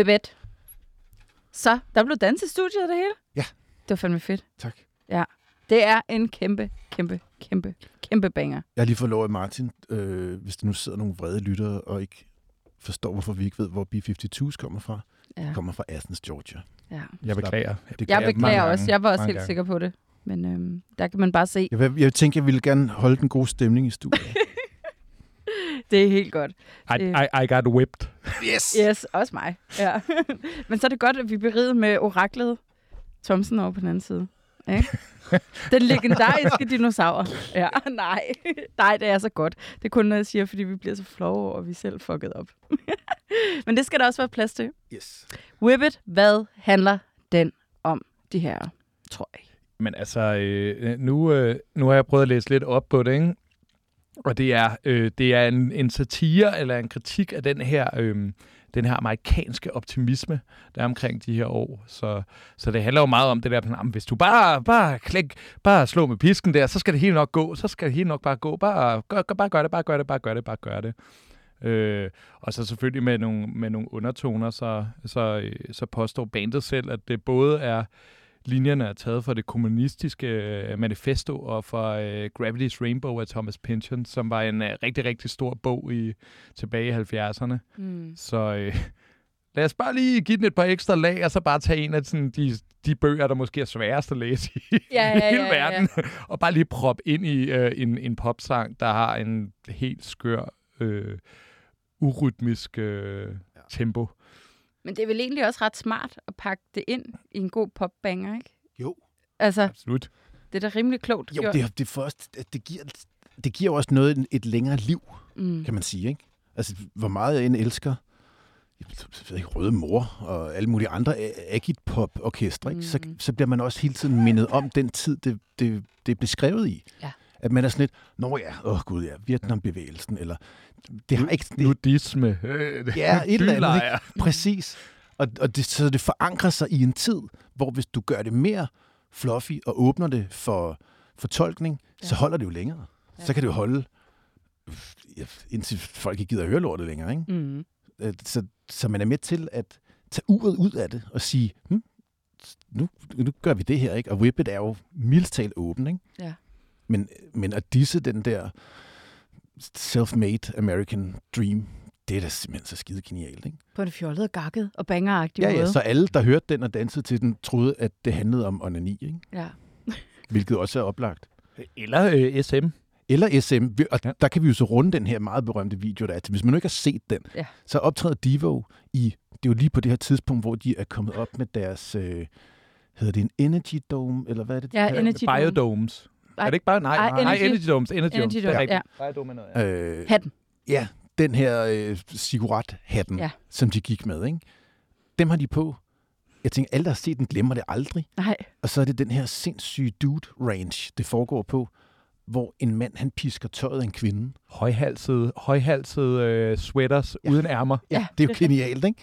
It. Så, der blev dans i studiet og det hele? Ja. Det var fandme fedt. Tak. Det er en kæmpe, kæmpe, kæmpe, kæmpe banger. Jeg har lige fået lov af Martin, øh, hvis der nu sidder nogle vrede lyttere og ikke forstår, hvorfor vi ikke ved, hvor B-52's kommer fra. Ja. kommer fra Athens, Georgia. ja. Jeg beklager. Det Jeg beklager mange også. gange. Jeg var også helt gange. sikker på det. Men øhm, der kan man bare se, Jeg, jeg tænkte, jeg ville gerne holde den gode stemning i studiet. det er helt godt. I, I, I got whipped. yes! Yes, også mig. Ja. Men så er det godt, at vi berider med oraklet Thomsen over på den anden side. Ikke? Den legendariske dinosaur. Ja, nej. Nej, det er så godt. Det er kun noget, jeg siger, fordi vi bliver så flove over, at vi selv fucket op. Men det skal der også være plads til. yes. Whippet, hvad handler den om, de her, tror jeg? Men altså, øh, nu, øh, nu har jeg prøvet at læse lidt op på det, ikke? Og det er, øh, det er en, en satire eller en kritik af den her, øh, den her amerikanske optimisme, der er omkring de her år. Så, så det handler jo meget om det der, at hvis du bare, bare, klik, bare slå med pisken der, så skal det helt nok gå. Så skal det helt nok bare gå. Bare gør, gør, bare gør det, bare gør det, bare gør det, bare gør det. Øh, og så selvfølgelig med nogle, med nogle undertoner, så, så, øh, så påstår bandet selv, at det både er linjerne er taget fra det kommunistiske øh, manifesto og fra øh, Gravity's Rainbow af Thomas Pynchon, som var en øh, rigtig, rigtig stor bog i tilbage i 70'erne. Mm. Så øh, lad os bare lige give den et par ekstra lag, og så bare tage en af sådan, de, de bøger, der måske er sværest at læse i, Ja, i ja, hele ja, ja. verden, og bare lige proppe ind i øh, en, en popsang, der har en helt skør, øh, urytmisk øh, tempo. Men det er vel egentlig også ret smart at pakke det ind i en god popbanger, ikke? Jo. Altså, Absolut. det er da rimelig klogt Jo, gjort. det, er- det, først, at det, giver, det giver jo også noget et længere liv, Mm. kan man sige. Ikke? Altså, hvor meget jeg end elsker jeg ved ikke, Røde Mor og alle mulige andre agit-pop-orkestre, ikke? Så, Mm. så bliver man også hele tiden mindet om den tid, det, det, det er beskrevet i. Ja. At man er sådan lidt, nå ja, åh gud ja, Vietnambevægelsen, eller det har ikke... Det, Nudisme. Øh, Ja, et eller andet, bylejr. Præcis. Og, og det, så det forankrer sig i en tid, hvor hvis du gør det mere fluffy og åbner det for fortolkning, ja. så holder det jo længere. Ja. Så kan det jo holde, ja, indtil folk ikke gider at høre lortet længere. Ikke? Mm. Øh, Så, så man er med til at tage uret ud af det og sige, hm, nu, nu gør vi det her. Ikke? Og Whippet er jo mildest talt åben. Ikke? Ja. Men, men at disse den der self-made American dream, det er da simpelthen så skide genialt. Ikke? På en fjollet, gakket og bangeragtig Ja, måde. ja, så alle, der hørte den og dansede til den, troede, at det handlede om onani, ikke? ja. hvilket også er oplagt. Eller øh, SM. Eller SM, og Ja. der kan vi jo så runde den her meget berømte video, der er til. Hvis man nu ikke har set den, Ja. så optræder Devo i, det er jo lige på det her tidspunkt, hvor de er kommet op med deres, øh, hedder det en Energy Dome, eller hvad er det? Ja, Energy Dome. Biodomes. Er det ikke bare? Nej, Ej, nej, nej Energy- Energy Domes. Energy, Energy Domes. Ja. ja. Øh, Hatten. ja, den her øh, sigurat-hatten, Ja. som de gik med, ikke? Dem har de på. Jeg tænker, alle, der har set den, glemmer det aldrig. Nej. Og så er det den her sindssyge dude range, det foregår på, hvor en mand, han pisker tøjet af en kvinde. Højhalset, højhalset øh, sweaters ja. uden ærmer. Ja, det er jo genialt, ikke?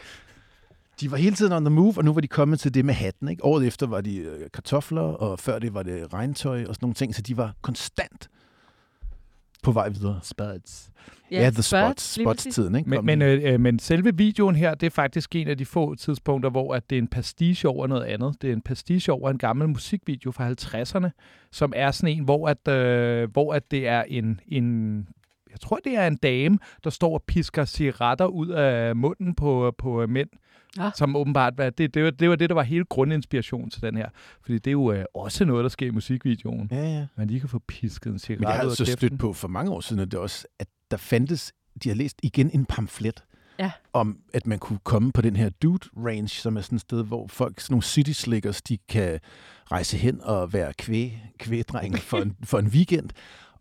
De var hele tiden on the move, og nu var de kommet til det med hatten. Ikke? Året efter var de øh, kartofler, og før det var det regntøj og sådan nogle ting, så de var konstant på vej videre. Spuds. Ja, ja The Spots. Spots-tiden. Ikke? Men, men, øh, øh, men selve videoen her, det er faktisk en af de få tidspunkter, hvor at det er en pastiche over noget andet. Det er en pastiche over en gammel musikvideo fra 50'erne, som er sådan en, hvor, at, øh, hvor at det er en, en jeg tror, det er en dame, der står og pisker cigaretter ud af munden på, på mænd. Ah. Som åbenbart var, det, det, var, det var det, der var hele grundinspiration til den her. Fordi det er jo øh, også noget, der sker i musikvideoen. Ja, ja. Man lige kan få pisket en Men cigaret jeg har ud af altså kæften. stødt på for mange år siden, at det også, at der fandtes, de har læst igen en pamflet, Ja. om at man kunne komme på den her dude range, som er sådan et sted, hvor folk, sådan nogle city slickers, de kan rejse hen og være kvæg, kvægdrenge for en, for en weekend.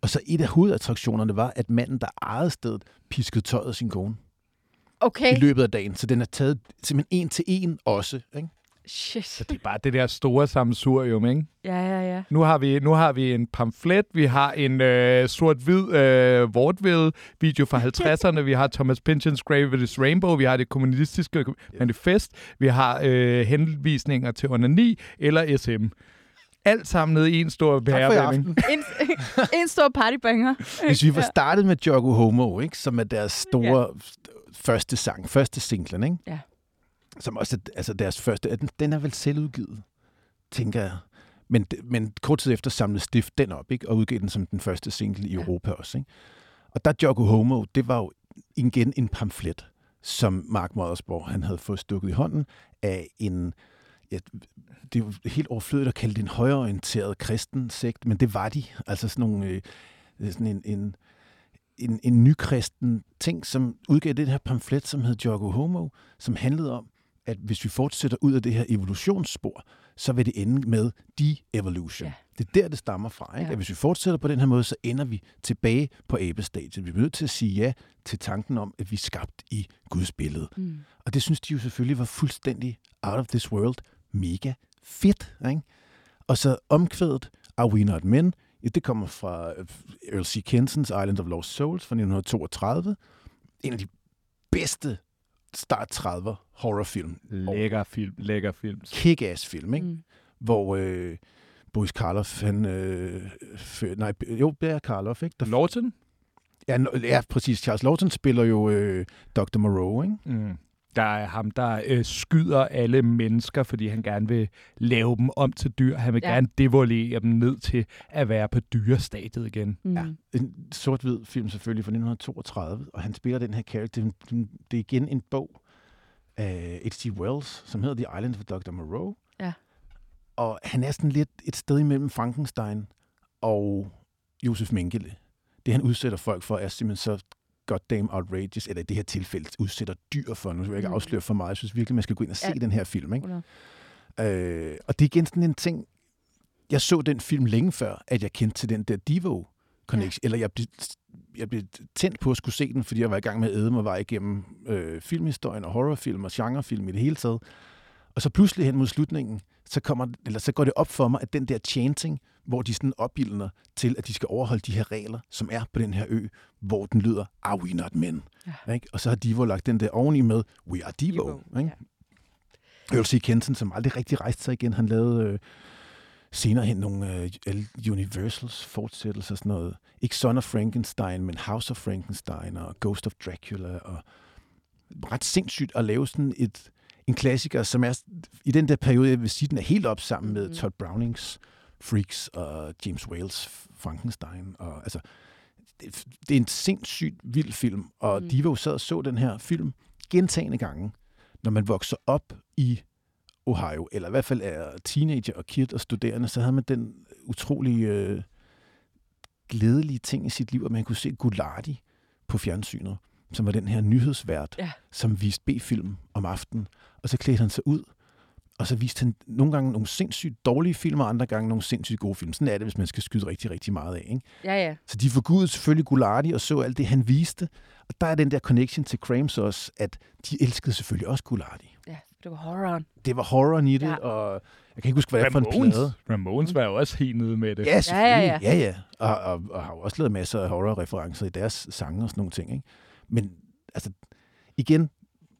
Og så et af hovedattraktionerne var, at manden, der ejede stedet, piskede tøjet af sin kone Okay. i løbet af dagen. Så den er taget simpelthen en til en også. Ikke? Shit. Så det er bare det der store sammensurium, ikke? Ja, ja, ja. Nu har vi, nu har vi en pamflet, vi har en øh, sort-hvid øh, vaudeville video fra 50'erne, vi har Thomas Pynchon's Gravity's Rainbow, vi har det kommunistiske manifest, vi har øh, henvisninger til onani eller SM. Alt samlet i en stor aften. En, en stor partybanger. Hvis vi var startet med Joggo Homo, ikke, som er deres store ja. Første sang, første singlen, ikke? Ja. som også er, altså deres første, den, den er vel selvudgivet, tænker jeg. Men, men kort tid efter samlede Stift den op, ikke? og udgav den som den første single i Ja. Europa også. Ikke? Og der Jocko Homo, det var jo igen en pamflet, som Mark Mothersborg han havde fået stukket i hånden af en, ja, det er jo helt overflødigt at kalde det en højreorienteret kristen sekt, men det var de. Altså sådan nogle, øh, sådan en, en, en, en nykristen ting, som udgav den her pamflet, som hed Jocko Homo, som handlede om, at hvis vi fortsætter ud af det her evolutionsspor, så vil det ende med de-evolution. Ja. Det er der, det stammer fra. Ikke? Ja. At hvis vi fortsætter på den her måde, så ender vi tilbage på abestadiet. Vi er nødt til at sige ja til tanken om, at vi er skabt i Guds billede. Mm. Og det synes de jo selvfølgelig var fuldstændig out of this world. Mega fedt. Ikke? Og så omkvædet, Are We Not Men? Ja, det kommer fra øh, Earl C. Kinsons Island of Lost Souls fra 1932. En af de bedste start 30'er horrorfilm. Lækker film, lækker film. Kick-ass film, ikke? Mm. hvor øh, Boris Karloff, han... Øh, fø- nej, jo, det er Karloff, ikke? Der, Lawton? ja, ja, præcis. Charles Lawton spiller jo øh, Dr. Moreau, ikke? Mm. Der er ham, der øh, skyder alle mennesker, fordi han gerne vil lave dem om til dyr. Han vil Ja. gerne devolere dem ned til at være på dyrestadiet igen. Mm. Ja. En sort-hvid film selvfølgelig fra 1932, og han spiller den her karakter. Det, det er igen en bog af H.G. Wells, som hedder The Island of Dr. Moreau. Ja. Og han er sådan lidt et sted imellem Frankenstein og Josef Mengele. Det, han udsætter folk for, er simpelthen så goddamn outrageous, eller i det her tilfælde udsætter dyr for. Nu vil jeg ikke Mm. afsløre for meget. Jeg synes virkelig, man skal gå ind og se Ja. den her film. Ikke? 100. Øh, og det er igen sådan en ting, jeg så den film længe før, at jeg kendte til den der Divo connection, ja. eller jeg blev, jeg blev tændt på at skulle se den, fordi jeg var i gang med at æde mig vej igennem øh, filmhistorien og horrorfilm og genrefilm i det hele taget. Og så pludselig hen mod slutningen, så, kommer, eller så går det op for mig, at den der chanting, hvor de sådan opildner til, at de skal overholde de her regler, som er på den her ø, hvor den lyder, are we not men? Ja. Ikke? Og så har Divo lagt den der oveni med, we are Divo. Divo, Ikke? Earl C. Kenton, som aldrig rigtig rejste sig igen, han lavede øh, senere hen nogle øh, Universals fortsættelser, sådan noget. Ikke Son of Frankenstein, men House of Frankenstein og Ghost of Dracula. Og ret sindssygt at lave sådan et, en klassiker, som er i den der periode, jeg vil sige, den er helt op sammen med Mhm. Todd Brownings Freaks og James Wales Frankenstein. Og, altså, det, det er en sindssygt vild film, og Mm. Divo sad og så den her film gentagende gange, når man vokser op i Ohio, eller i hvert fald er teenager og kid og studerende, så havde man den utrolig øh, glædelige ting i sit liv, at man kunne se Gulati på fjernsynet, som var den her nyhedsvært, Ja. som viste B-film om aftenen. Og så klædte han sig ud, og så viste han nogle gange nogle sindssygt dårlige film, og andre gange nogle sindssygt gode film. Sådan er det, hvis man skal skyde rigtig, rigtig meget af. Ikke? Ja, ja. Så de forgudede selvfølgelig Gulati og så alt det, han viste. Og der er den der connection til Crames også, at de elskede selvfølgelig også Gulati. Ja, det var horroren. Det var horroren i det, Ja. ja. og jeg kan ikke huske, hvad det er for en plade. Ramones var jo også helt nede med det. Ja, selvfølgelig. ja, Ja, ja. ja. Og, og, og har jo også lavet masser af horror-referencer i deres sange og sådan nogle ting. Ikke? Men altså, igen,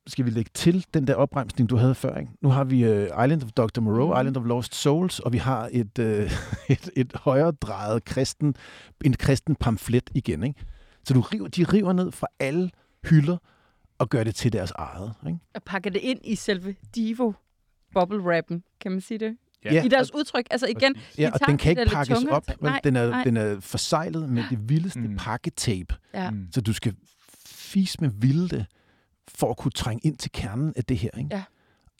skal vi lægge til den der opremsning, du havde før. Ikke? Nu har vi uh, Island of Dr. Moreau, mm. Island of Lost Souls, og vi har et, uh, et, et højere drejet kristen, en kristen pamflet igen. Ikke? Så du river, de river ned fra alle hylder og gør det til deres eget. Ikke? Og pakker det ind i selve Divo bubble wrappen, kan man sige det? Ja. I deres udtryk. Altså igen, Ja, og tager den de kan ikke pakkes tungere op. Nej, den, er, nej. den er forsejlet med det vildeste Mm. mm. pakketape. Ja. Mm. Så du skal fis med vilde for at kunne trænge ind til kernen af det her. Ikke? Ja.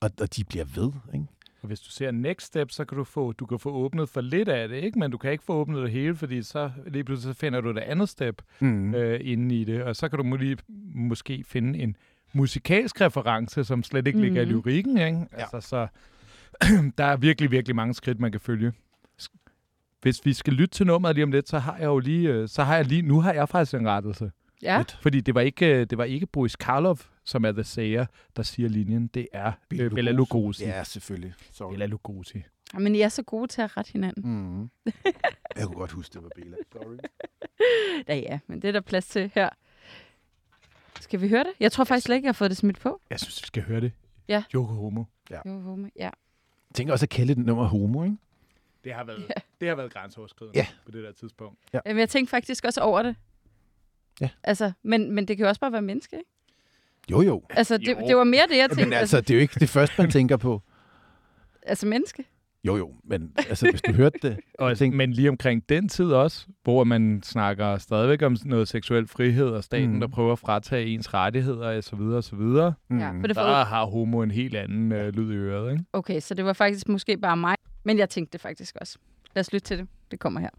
Og, og de bliver ved. Ikke? Og hvis du ser Next Step, så kan du få, du kan få åbnet for lidt af det, ikke? men du kan ikke få åbnet det hele, fordi så lige pludselig så finder du det andet step Mm. øh, inde i det, og så kan du må- måske finde en musikalsk reference, som slet ikke ligger i Mhm. lyrikken. Ikke? Ja. Altså, så der er virkelig, virkelig mange skridt, man kan følge. Hvis vi skal lytte til nummeret lige om lidt, så har jeg jo lige, øh, så har jeg lige, nu har jeg faktisk en rettelse. Ja, Lidt. Fordi det var ikke, øh, det var ikke Boris Karloff, som er The Sayer, der siger linjen. Det er Bela øh, Bela Lugosi. Ja, selvfølgelig. Sorry. Bela Lugosi. Ja, men I er så gode til at rette hinanden. Mm. Jeg kunne godt huske, det var Bela. Sorry. Ja, ja, men det er der plads til her. Skal vi høre det? Jeg tror faktisk slet ikke, jeg har fået det smidt på. Jeg synes, vi skal høre det. Ja. Yoko Homo. Jo, jo, ja. Jeg tænker også at kalde det nummer homo, ikke? Det har været, Ja. det har været grænseoverskridende Ja. på det der tidspunkt. Jamen, jeg tænkte faktisk også over det. Ja. Altså, men, men det kan jo også bare være menneske, ikke? Jo, jo. Altså, det, Jo. det var mere det, jeg tænkte. Men altså, det er jo ikke det første, man tænker på. altså menneske. Jo, jo, men altså, hvis du hørte det... Og, jeg tænkte, men lige omkring den tid også, hvor man snakker stadigvæk om noget seksuel frihed, og staten, Mm. mm. der prøver at fratage ens rettigheder, og så videre, og så videre. Ja, for det Der for, har homo en helt anden øh, lyd i øret, ikke? okay, så det var faktisk måske bare mig. Men jeg tænkte det faktisk også. Lad os lytte til det. Det kommer her.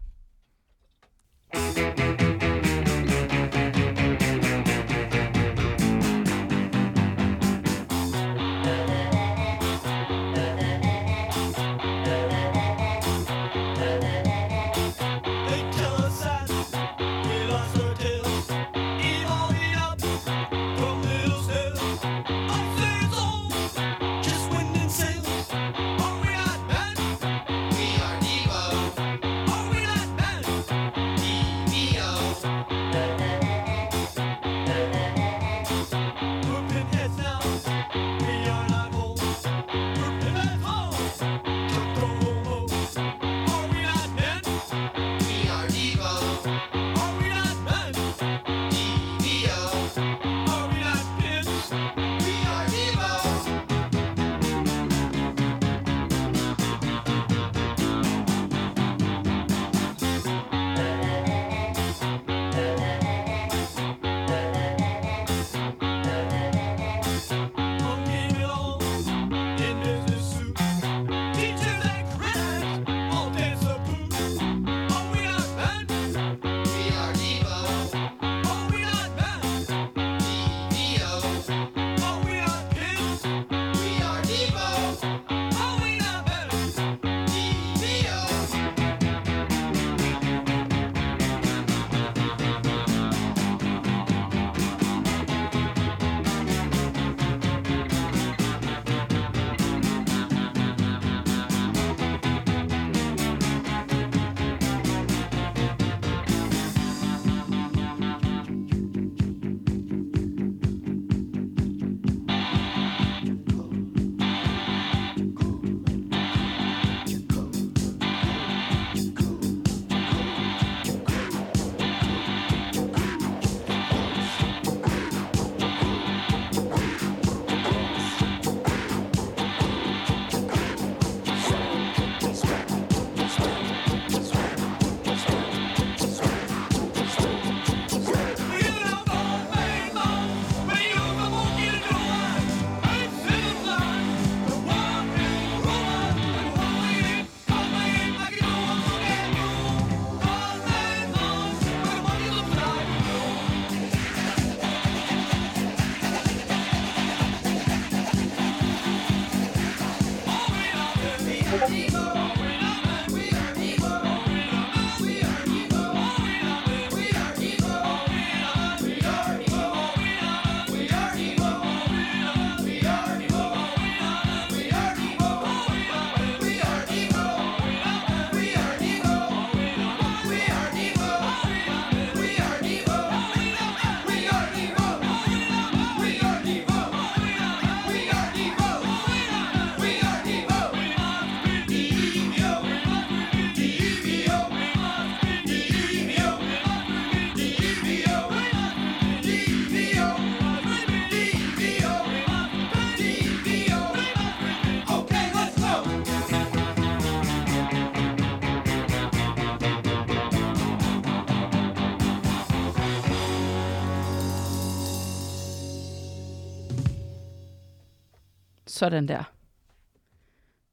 Sådan der.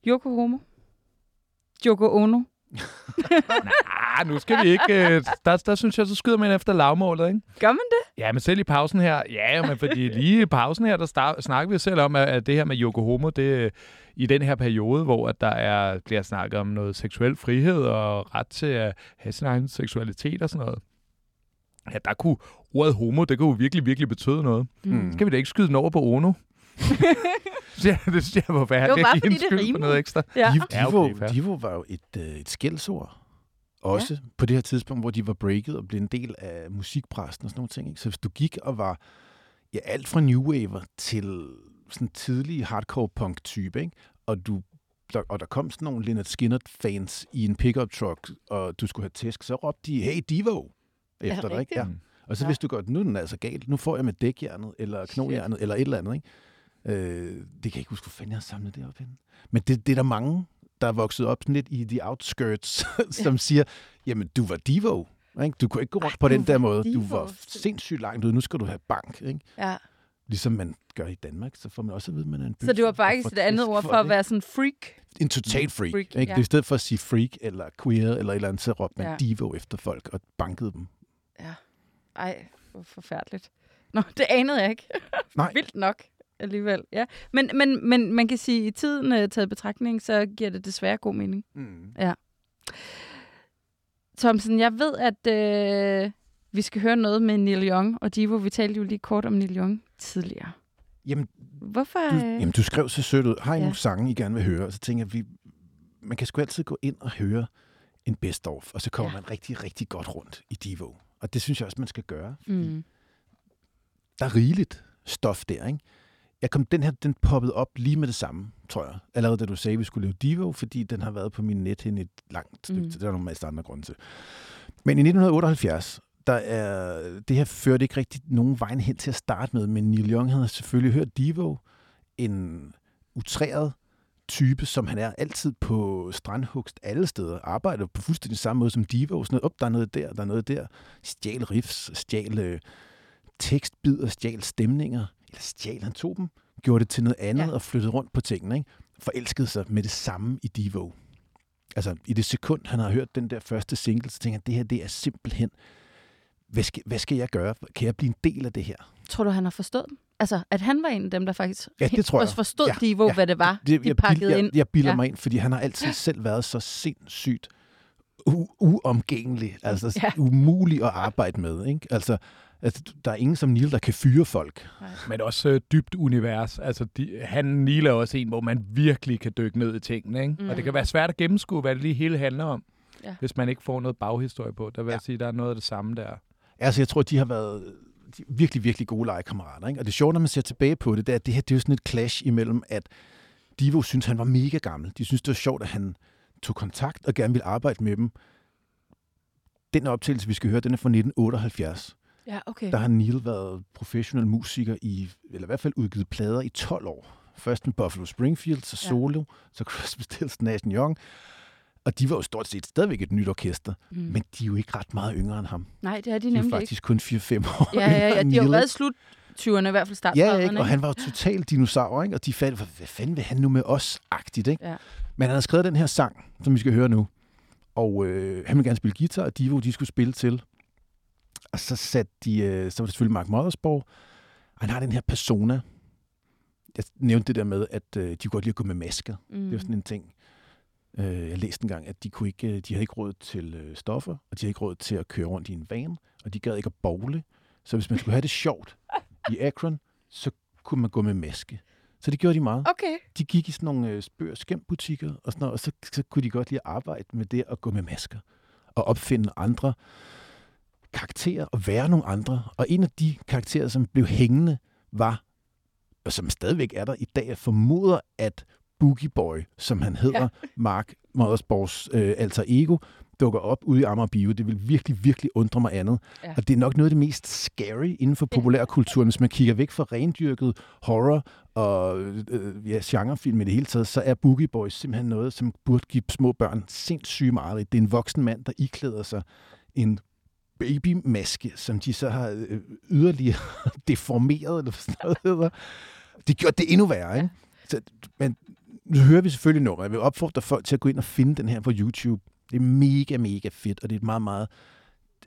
Yoko Homo. Yoko Ono. Ah, nu skal vi ikke... Øh, der, der synes jeg, så skyder man efter lavmålet, ikke? Gør man det? Ja, men selv i pausen her, ja, men fordi lige i pausen her, der snakker vi selv om, at, at det her med Yoko Homo, det i den her periode, hvor at der er, bliver snakket om noget seksuel frihed og ret til at have sin egen seksualitet og sådan noget. Ja, der kunne ordet homo, det kunne jo virkelig, virkelig betyde noget. Mm. Skal vi da ikke skyde den over på Ono? Ja, det synes jeg var værd. Det var bare fordi, en det skyld på rimede. noget ekstra. Ja. Divo, Ja, Divo, okay. Divo var jo et, øh, et skældsord. Også ja. på det her tidspunkt, hvor de var breaket og blev en del af musikpræsten og sådan nogle ting. Ikke? Så hvis du gik og var ja, alt fra New Waver til sådan tidlig hardcore punk type, ikke? og du der, og der kom sådan nogle Leonard Skinner-fans i en pickup truck, og du skulle have tæsk, så råbte de, hey Divo, efter dig, ikke? Ja. Og så Ja. hvis du godt, nu er den altså galt, nu får jeg med dækjernet, eller knojernet, eller et eller andet, ikke? Øh, det kan jeg ikke huske, hvor fanden jeg har samlet det op henne. Men det, det er der mange, der er vokset op sådan lidt i de outskirts, som siger, jamen du var divo, ikke? Du kunne ikke gå rundt Ej, på den der måde. divo. Du var sindssygt langt ude, nu skal du have bank, ikke? Ja. Ligesom man gør i Danmark, så får man også at vide, at man er en by. Så det var får faktisk et andet ord for at være sådan freak. en total freak. Freak, ikke? ja. Det er i stedet for at sige freak eller queer eller et eller andet, så råbte man Ja. ja. divo efter folk og bankede dem. Ej, hvor forfærdeligt. Nå, det anede jeg ikke. Nej. Vildt nok alligevel. Ja. Men, men, men man kan sige, at i tiden uh, taget betragtning, så giver det desværre god mening. Mm. Thomsen, jeg ved, at øh, vi skal høre noget med Neil Young og Divo. Vi talte jo lige kort om Neil Young tidligere. Jamen, Hvorfor? du, øh, jamen, du skrev så sødt ud. Har I Ja. nogle sange, I gerne vil høre? Og så tænker jeg, vi, man kan sgu altid gå ind og høre en best of, og så kommer Ja. ja. man rigtig, rigtig godt rundt i Divo. Og det synes jeg også, man skal gøre. Mm. Der er rigeligt stof der, ikke? Jeg kom, den her, den poppede op lige med det samme, tror jeg. Allerede da du sagde, at vi skulle lave Divo, fordi den har været på min net hen et langt stykke. Mm. Det er der nogle masse andre grunde til. Men i 1978, der er, det her førte ikke rigtig nogen vejen hen til at starte med, men Neil Young havde selvfølgelig hørt Divo, en utræret type, som han er altid på strandhugst alle steder, arbejder på fuldstændig samme måde som Divo, sådan noget, op, der er noget der, der er noget der, stjal riffs, stjal øh, tekstbider, stjal stemninger, eller stjal, han tog dem, gjorde det til noget andet Ja. og flyttede rundt på tingene, ikke? forelskede sig med det samme i Divo. Altså, i det sekund, han har hørt den der første single, så tænker han, det her, det er simpelthen, hvad skal, hvad skal jeg gøre? Kan jeg blive en del af det her? Tror du, han har forstået dem? Altså, at han var en af dem, der faktisk Ja, det tror jeg. også forstod Ja, Divo, ja. hvad det var, Det, de jeg, pakkede jeg, ind. jeg, jeg bilder Ja. mig ind, fordi han har altid selv været så sindssygt u- uomgængelig, altså ja. umulig at arbejde med. Ikke? Altså, altså, der er ingen som Neil, der kan fyre folk. Men også øh, dybt univers. Altså, de, han Neil er også en, hvor man virkelig kan dykke ned i tingene. Ikke? Mm. Og det kan være svært at gennemskue, hvad det lige hele handler om, Ja. hvis man ikke får noget baghistorie på. Der vil ja. Jeg sige, der er noget af det samme der. Altså, jeg tror, de har været de virkelig, virkelig gode legekammerater. Ikke? Og det sjove, når man ser tilbage på det, det er, at det her det er jo sådan et clash imellem, at Divo synes, han var mega gammel. De synes, det var sjovt, at han tog kontakt og gerne ville arbejde med dem. Den optagelse, vi skal høre, den er fra 1978. Ja, okay. Der har Neil været professionel musiker i, eller i hvert fald udgivet plader i 12 år. Først med Buffalo Springfield, så Ja. solo, så Christmas Stills Nash Young. Og de var jo stort set stadigvæk et nyt orkester, Mm. men de er jo ikke ret meget yngre end ham. Nej, det er de De er nemlig ikke. faktisk kun 4-5 år Ja, ja, ja. De har jo været ikke? slut 20'erne, i hvert fald start Ja, ja, ikke? og han var jo total dinosaur, ikke? og de fandt, hvad, fanden vil han nu med os-agtigt, ikke? Ja. Men han havde skrevet den her sang, som vi skal høre nu, og øh, han ville gerne spille guitar, og Divo, de skulle spille til. Og så satte de, øh, så var det selvfølgelig Mark Mothersbaugh, og han har den her persona. Jeg nævnte det der med, at øh, de kunne godt lide at gå med masker. Mm. Det var sådan en ting. Øh, jeg læste engang, at de, kunne ikke, øh, de havde ikke råd til øh, stoffer, og de havde ikke råd til at køre rundt i en van, og de gad ikke at bowle. Så hvis man skulle have det sjovt i Akron, så kunne man gå med maske. Så det gjorde de meget. Okay. De gik i sådan nogle øh, spøg- og skæmbutikker, og, sådan noget, og så, så kunne de godt lide at arbejde med det at gå med masker. Og opfinde andre karakterer og være nogle andre. Og en af de karakterer, som blev hængende, var, og som stadigvæk er der i dag, jeg formoder, at Boogie Boy, som han hedder, ja. Mark Mothersborgs øh, alter ego, dukker op ude i Amager Bio. Det vil virkelig, virkelig undre mig andet. Ja. Og det er nok noget af det mest scary inden for populærkulturen. Hvis man kigger væk fra rendyrket horror og øh, ja, genrefilm i det hele taget, så er Boogie Boys simpelthen noget, som burde give små børn sindssyge meget. Det er en voksen mand, der iklæder sig en babymaske, som de så har øh, yderligere deformeret, eller hvad sådan noget hedder. Det gjorde det endnu værre, ikke? Så, men nu hører vi selvfølgelig nummer. Jeg vil opfordre folk til at gå ind og finde den her på YouTube. Det er mega, mega fedt, og det er et meget, meget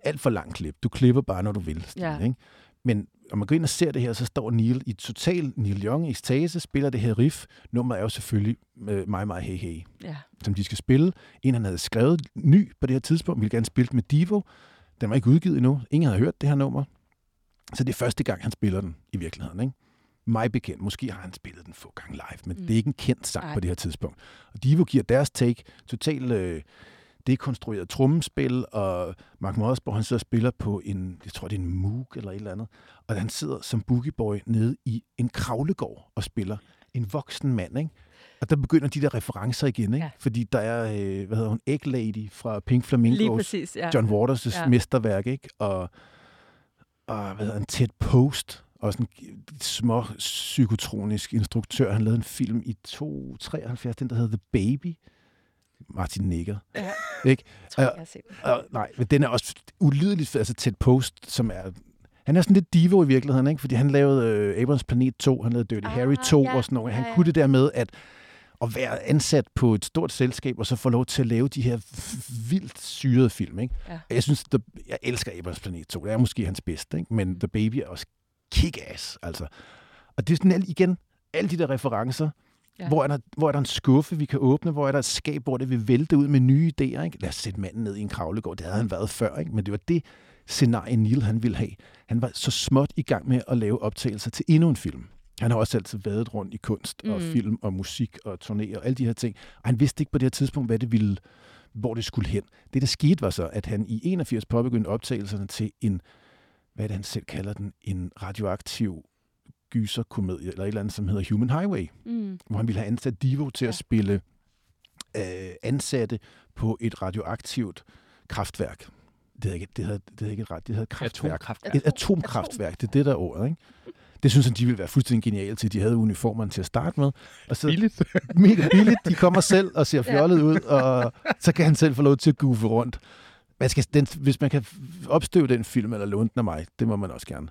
alt for langt klip. Du klipper bare, når du vil. Ja. Ikke? Men når man går ind og ser det her, så står Neil i total Neil Young ekstase, spiller det her riff. Nummeret er jo selvfølgelig øh, My My Hey Hey, Ja. som de skal spille. En, han havde skrevet ny på det her tidspunkt, ville gerne spille med Divo. Den var ikke udgivet endnu. Ingen havde hørt det her nummer. Så det er første gang, han spiller den i virkeligheden. Ikke? Mig bekendt. Måske har han spillet den få gange live, men Mm. mm. det er ikke en kendt sang Nej. på det her tidspunkt. Og Divo giver deres take totalt øh, dekonstrueret trommespil, og Mark Mothersbaugh, han sidder og spiller på en, jeg tror det er en Moog eller et eller andet, og han sidder som boogie boy nede i en kravlegård og spiller. En voksen mand, ikke? Og der begynder de der referencer igen, ikke? Ja. Fordi der er, øh, hvad hedder hun, Egg Lady fra Pink Flamingos, præcis, ja. John Waters' Ja. mesterværk, ikke? Og, og hvad hedder han, Ted Post, også en små psykotronisk instruktør. Han lavede en film i 273, den der hedder The Baby. Martin Nikker. Ja. Ikke? Tror, jeg har set. Og, nej, men den er også ulideligt. Altså Ted Post, som er... Han er sådan lidt divo i virkeligheden, ikke? Fordi han lavede øh, Abrams Planet 2, han lavede Dirty Ah, Harry 2 ja, og sådan noget. Han ja, ja. kunne det der med at, at være ansat på et stort selskab, og så få lov til at lave de her vildt syrede film, ikke? Ja. Jeg synes, der, jeg elsker Abrams Planet 2. Det er måske hans bedste, ikke? Men The Baby er også kick-ass, altså. Og det er sådan igen, alle de der referencer, ja. hvor, er der, hvor er der en skuffe, vi kan åbne? Hvor er der et skab, hvor det vil vælte ud med nye idéer? Ikke? Lad os sætte manden ned i en kravlegård. Det havde han været før, ikke? men det var det scenarie, Neil han ville have. Han var så småt i gang med at lave optagelser til endnu en film. Han har også altid været rundt i kunst og Mm. film og musik og turné og alle de her ting. Og han vidste ikke på det her tidspunkt, hvad det ville, hvor det skulle hen. Det, der skete, var så, at han i 81 påbegyndte optagelserne til en, hvad er det, han selv kalder den, en radioaktiv gyserkomedie, eller et eller andet, som hedder Human Highway Mm. hvor han ville have ansat Divo til ja. At spille øh, ansatte på et radioaktivt kraftværk. Det hedder ikke, det hedder, det hedder ikke et ret, det hedder kraftværk. Atomkraftværk. Et atomkraftværk, det er det, der er ordet, ikke? Det synes han, de ville være fuldstændig geniale til. De havde uniformerne til at starte med. Og så Billigt. mega billigt. De kommer selv og ser fjollet ud, og så kan han selv få lov til at goofe rundt. Man skal, den, hvis man kan opstøve den film eller låne den af mig, det må man også gerne.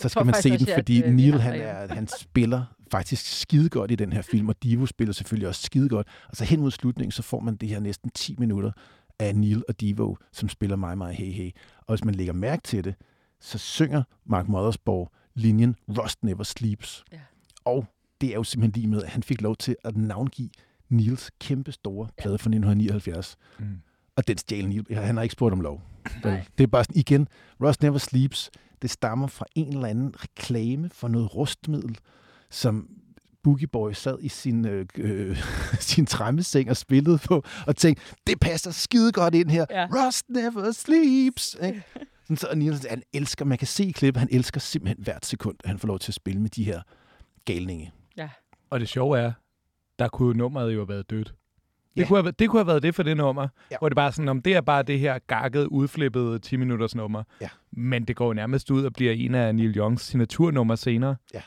Så skal man se den, at, fordi øh, vi Neil han, er, han spiller faktisk skide godt i den her film, og Divo spiller selvfølgelig også skide godt. Og så hen mod slutningen, så får man det her næsten 10 minutter af Neil og Divo, som spiller mig, mig, hey, hey. Og hvis man lægger mærke til det, så synger Mark Mothersbaugh linjen Rust Never Sleeps. Ja. Og det er jo simpelthen lige med, at han fik lov til at navngive Nils kæmpe store plade fra 1979. Mm. Og den stjal Han har ikke spurgt om lov. Nej. Det er bare sådan, igen, Rust Never Sleeps, det stammer fra en eller anden reklame for noget rustmiddel, som Boogie Boy sad i sin, øh, øh, sin træmmeseng og spillede på, og tænkte, det passer skide godt ind her. Ja. Rust Never Sleeps. Ikke? Sådan, så, og Niels, han elsker, man kan se i klippet, han elsker simpelthen hvert sekund, at han får lov til at spille med de her galninge. Og det sjove er, der kunne nummeret jo have været dødt. Det, Ja. kunne have, det kunne have været det for det nummer, Ja. ja. hvor det bare sådan, om det er bare det her gakket, udflippede 10 minutters nummer. Ja. Men det går nærmest ud og bliver en af Neil Youngs signaturnummer senere. Ja.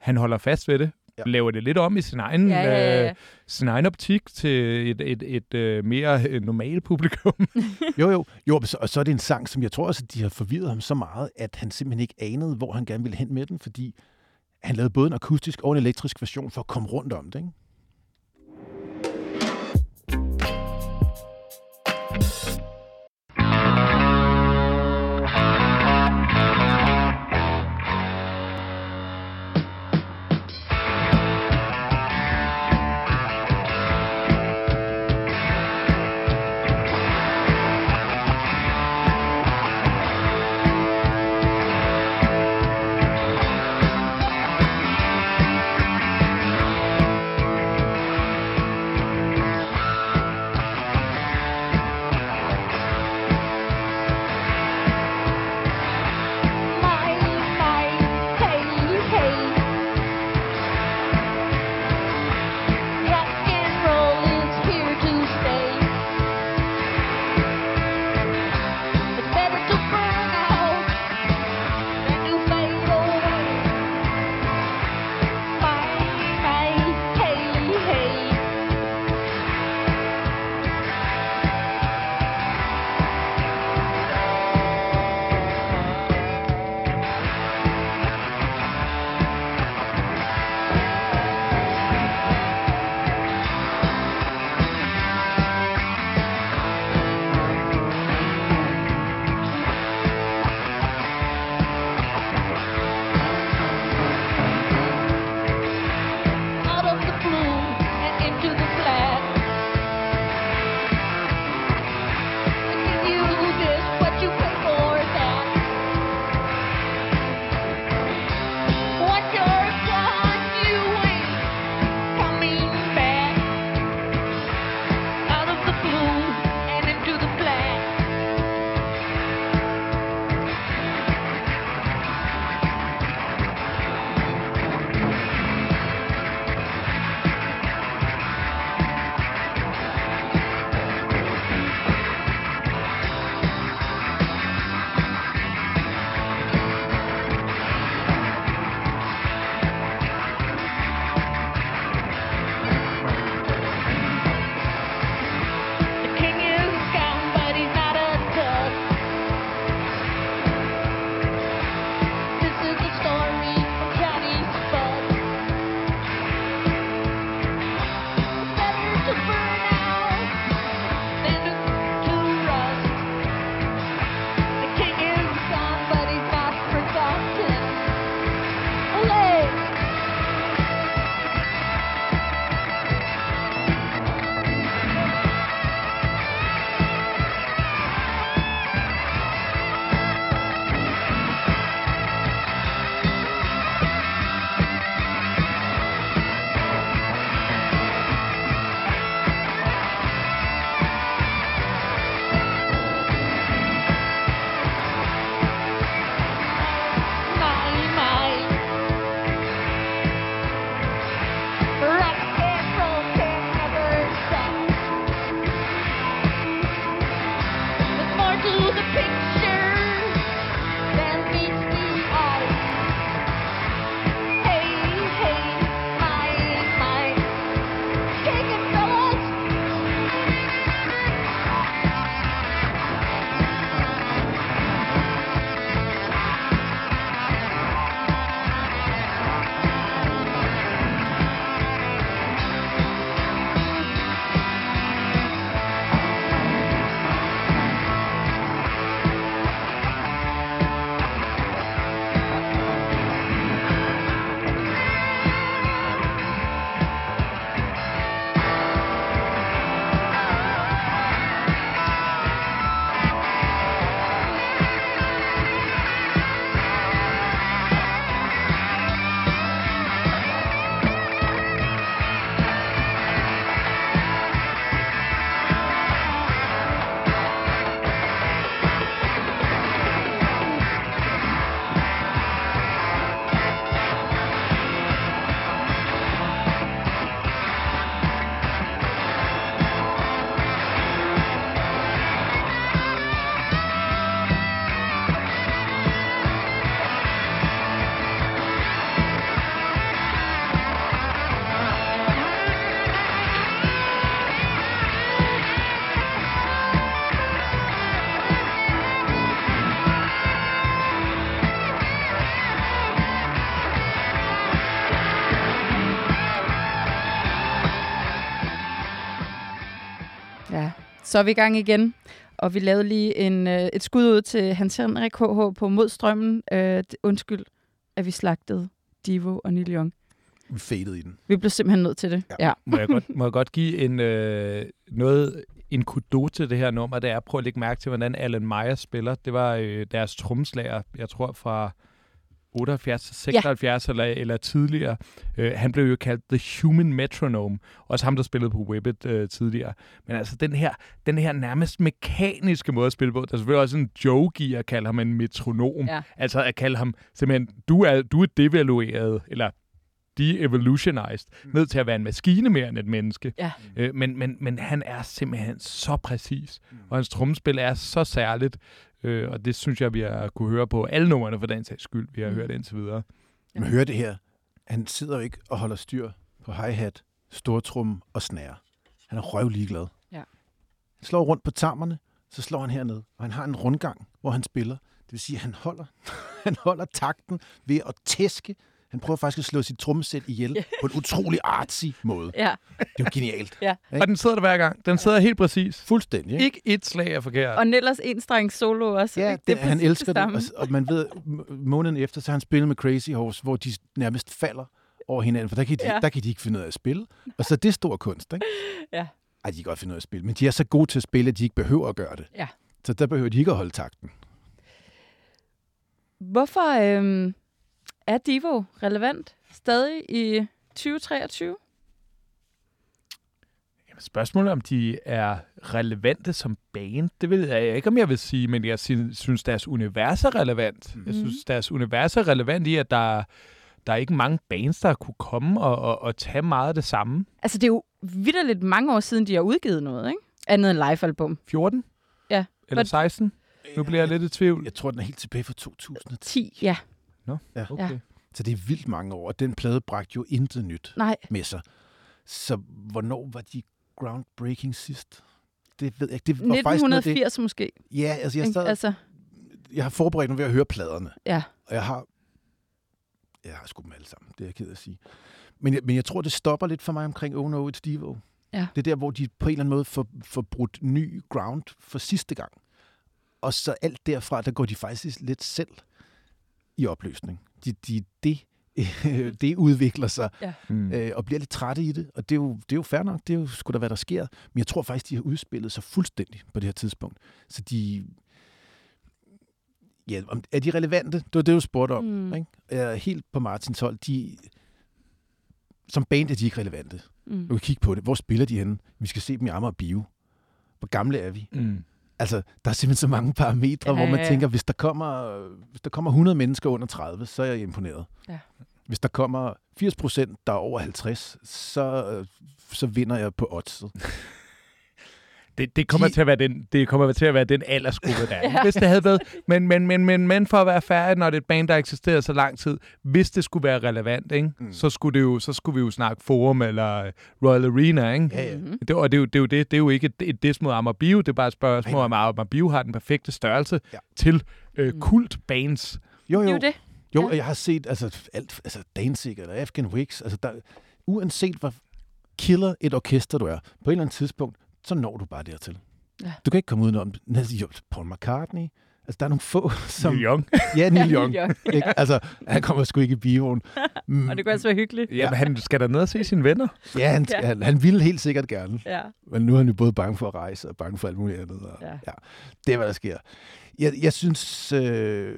Han holder fast ved det, Ja. laver det lidt om i sin egen, Ja, ja, ja. Øh, sin egen optik til et, et, et, et mere øh, normalt publikum. Jo, jo. jo og så- og så er det en sang, som jeg tror også, at de har forvirret ham så meget, at han simpelthen ikke anede, hvor han gerne ville hen med den, fordi han lavede både en akustisk og en elektrisk version for at komme rundt om det. Ikke? Så er vi i gang igen, og vi lavede lige en, øh, et skud ud til Hans Henrik HH på Modstrømmen. Øh, undskyld, at vi slagtede Divo og Neil Young. Vi fadede i den. Vi blev simpelthen nødt til det. Ja. Ja. Må jeg godt, må jeg godt give en, øh, noget, en kudo til det her nummer, det er at prøve at lægge mærke til, hvordan Alan Meyer spiller. Det var øh, deres tromslager, jeg tror fra 78 til 76 ja. eller, eller tidligere. Øh, han blev jo kaldt The Human Metronome. Også ham, der spillede på Whippet øh, tidligere. Men altså den her, den her nærmest mekaniske måde at spille på, der er selvfølgelig også en joke i at kalde ham en metronom. Ja. Altså at kalde ham simpelthen, du er, du er devalueret, eller de-evolutionized, mm. ned til at være en maskine mere end et menneske. Ja. Øh, men, men, men han er simpelthen så præcis, mm. og hans trommespil er så særligt, øh, og det synes jeg, vi har kunne høre på alle numrene for den sags skyld, vi har Mm. hørt indtil videre. Ja. Man hører det her. Han sidder ikke og holder styr på hi-hat, stortrum og snare. Han er røv ligeglad. Ja. Han slår rundt på tammerne, så slår han herned, og han har en rundgang, hvor han spiller. Det vil sige, at han holder, han holder takten ved at tæske. Han prøver faktisk at slå sit trommesæt ihjel på en utrolig artsy måde. ja. Det er jo genialt. Ja. Ikke? Og den sidder der hver gang. Den sidder helt præcis. Fuldstændig. Ikke? Ikke et slag er forkert. Og Nellers enstreng solo også. Ja, ikke? det, han elsker det. Og, og man ved, måneden efter, så har han spillet med Crazy Horse, hvor de nærmest falder over hinanden, for der kan de, Ja. der kan de ikke finde ud af at spille. Og så er det stor kunst, ikke? Ja. Ej, de kan godt finde ud af at spille, men de er så gode til at spille, at de ikke behøver at gøre det. Ja. Så der behøver de ikke at holde takten. Hvorfor øhm, er Divo relevant stadig i 2023? Jamen, Spørgsmålet om de er relevante som band, det ved jeg ikke, om jeg vil sige, men jeg sy- synes, deres univers er relevant. Jeg synes, deres univers er relevant i, at der, der er ikke mange bands, der kunne komme og, og, og tage meget af det samme. Altså, det er jo vidderligt mange år siden, de har udgivet noget, ikke? Andet end live-album. 14? Ja. Eller But- 16? Nu bliver jeg lidt i tvivl. Jeg tror, den er helt tilbage fra 2010. 10, ja. Ja. Okay. Ja. Så det er vildt mange år, og den plade bragte jo intet nyt Nej, med sig. Så hvornår var de groundbreaking sidst? Det ved jeg ikke. Det var faktisk noget af det. 1980 måske. Ja, altså jeg, sad, Altså, jeg har forberedt mig ved at høre pladerne. ja. Og jeg har... Jeg har sgu dem alle sammen, det er jeg ked af at sige. Men jeg, men jeg tror, det stopper lidt for mig omkring Oh No, It's Devo. Ja. Det er der, hvor de på en eller anden måde får, får brudt ny ground for sidste gang. Og så alt derfra, der går de faktisk lidt selv i opløsning. De, de, det, det udvikler sig Mm. øh, og bliver lidt trætte i det. Og det er, jo, det er jo fair nok, det er jo sgu da, hvad der sker. Men jeg tror faktisk, de har udspillet sig fuldstændig på det her tidspunkt. Så de... Ja, er de relevante? Det var det, du spurgte om. Mm. Ikke? Jeg er helt på Martins hold. De, som band er de ikke relevante. Mm. Du kan kigge på det. Hvor spiller de henne? Vi skal se dem i Amager Bio. Hvor gamle er vi? Mm. Altså, der er simpelthen så mange parametre, Ja, hvor man ja, ja. tænker, hvis der, kommer, hvis der kommer 100 mennesker under 30, så er jeg imponeret. Ja. Hvis der kommer 80 procent, der er over 50, så, øh, så vinder jeg på oddset. Det, det, kommer De- til at være den, det kommer til at være den aldersgruppe, der er. Ja. Hvis det havde været, men, men, men, men, men for at være færdig, når det er et band, der eksisterer så lang tid, hvis det skulle være relevant, ikke? Mm. Mm. Så, skulle det jo, så skulle vi jo snakke Forum eller Royal Arena. Ikke? Ja, ja. Mhm. Det, og det er, jo, det, er jo det, det er jo ikke et, et diss mod Amager Bio, det er bare et spørgsmål, om Amager Bio har den perfekte størrelse Ja. til øh, Mm. kultbands. Jo, Det er jo. jo det. Jo, Ja. jeg har set altså, alt, altså Danzig eller Afghan Wigs, altså der, uanset hvor killer et orkester du er, på et eller andet tidspunkt, så når du bare dertil. Ja. Du kan ikke komme udenom. Jo, Paul McCartney, altså der er nogle få, som... Neil Young. Ja, Neil Young. Neil Young, Ikke? Altså, han kommer sgu ikke i bioen. Mm, Og det kunne også være hyggeligt. Jamen, han skal da ned og se sine venner. ja, han, Ja. han, han ville helt sikkert gerne. Ja. Men nu er han jo både bange for at rejse og bange for alt muligt andet. Og, Ja. ja. Det er, hvad der sker. Jeg, jeg synes, øh,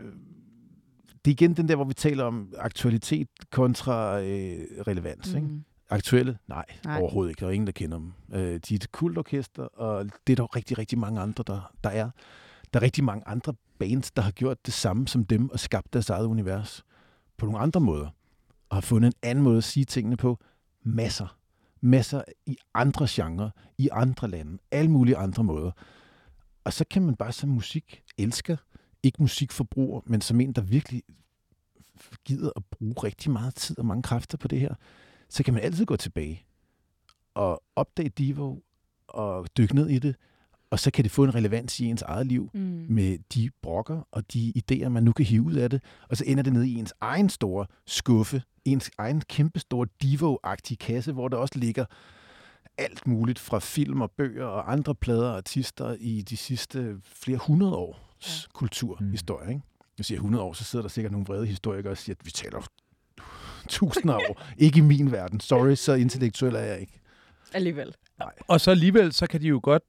det er igen den der, hvor vi taler om aktualitet kontra øh, relevans. Mm. Ikke? Aktuelle? Nej, Nej. Overhovedet ikke. Der er ingen, der kender dem. Øh, de er et kultorkester, og det er der rigtig, rigtig mange andre, der, der er. Der er rigtig mange andre bands, der har gjort det samme som dem og skabt deres eget univers på nogle andre måder. Og har fundet en anden måde at sige tingene på. Masser. Masser i andre genrer, i andre lande, alle mulige andre måder. Og så kan man bare som musik elsker, ikke musikforbruger, men som en, der virkelig gider at bruge rigtig meget tid og mange kræfter på det her, så kan man altid gå tilbage og opdage Divo og dykke ned i det, og så kan det få en relevans i ens eget liv Mm. med de brokker og de idéer, man nu kan hive ud af det, og så ender det ned i ens egen store skuffe, ens egen kæmpe store Divo-agtige kasse, hvor der også ligger alt muligt fra film og bøger og andre plader og artister i de sidste flere hundrede års ja. kulturhistorie. Ikke? Jeg siger 100 år, så sidder der sikkert nogle vrede historikere og siger, at vi taler tusinder af år. ikke i min verden. Sorry, så intellektuel er jeg ikke. Alligevel. Og så alligevel, så kan de jo godt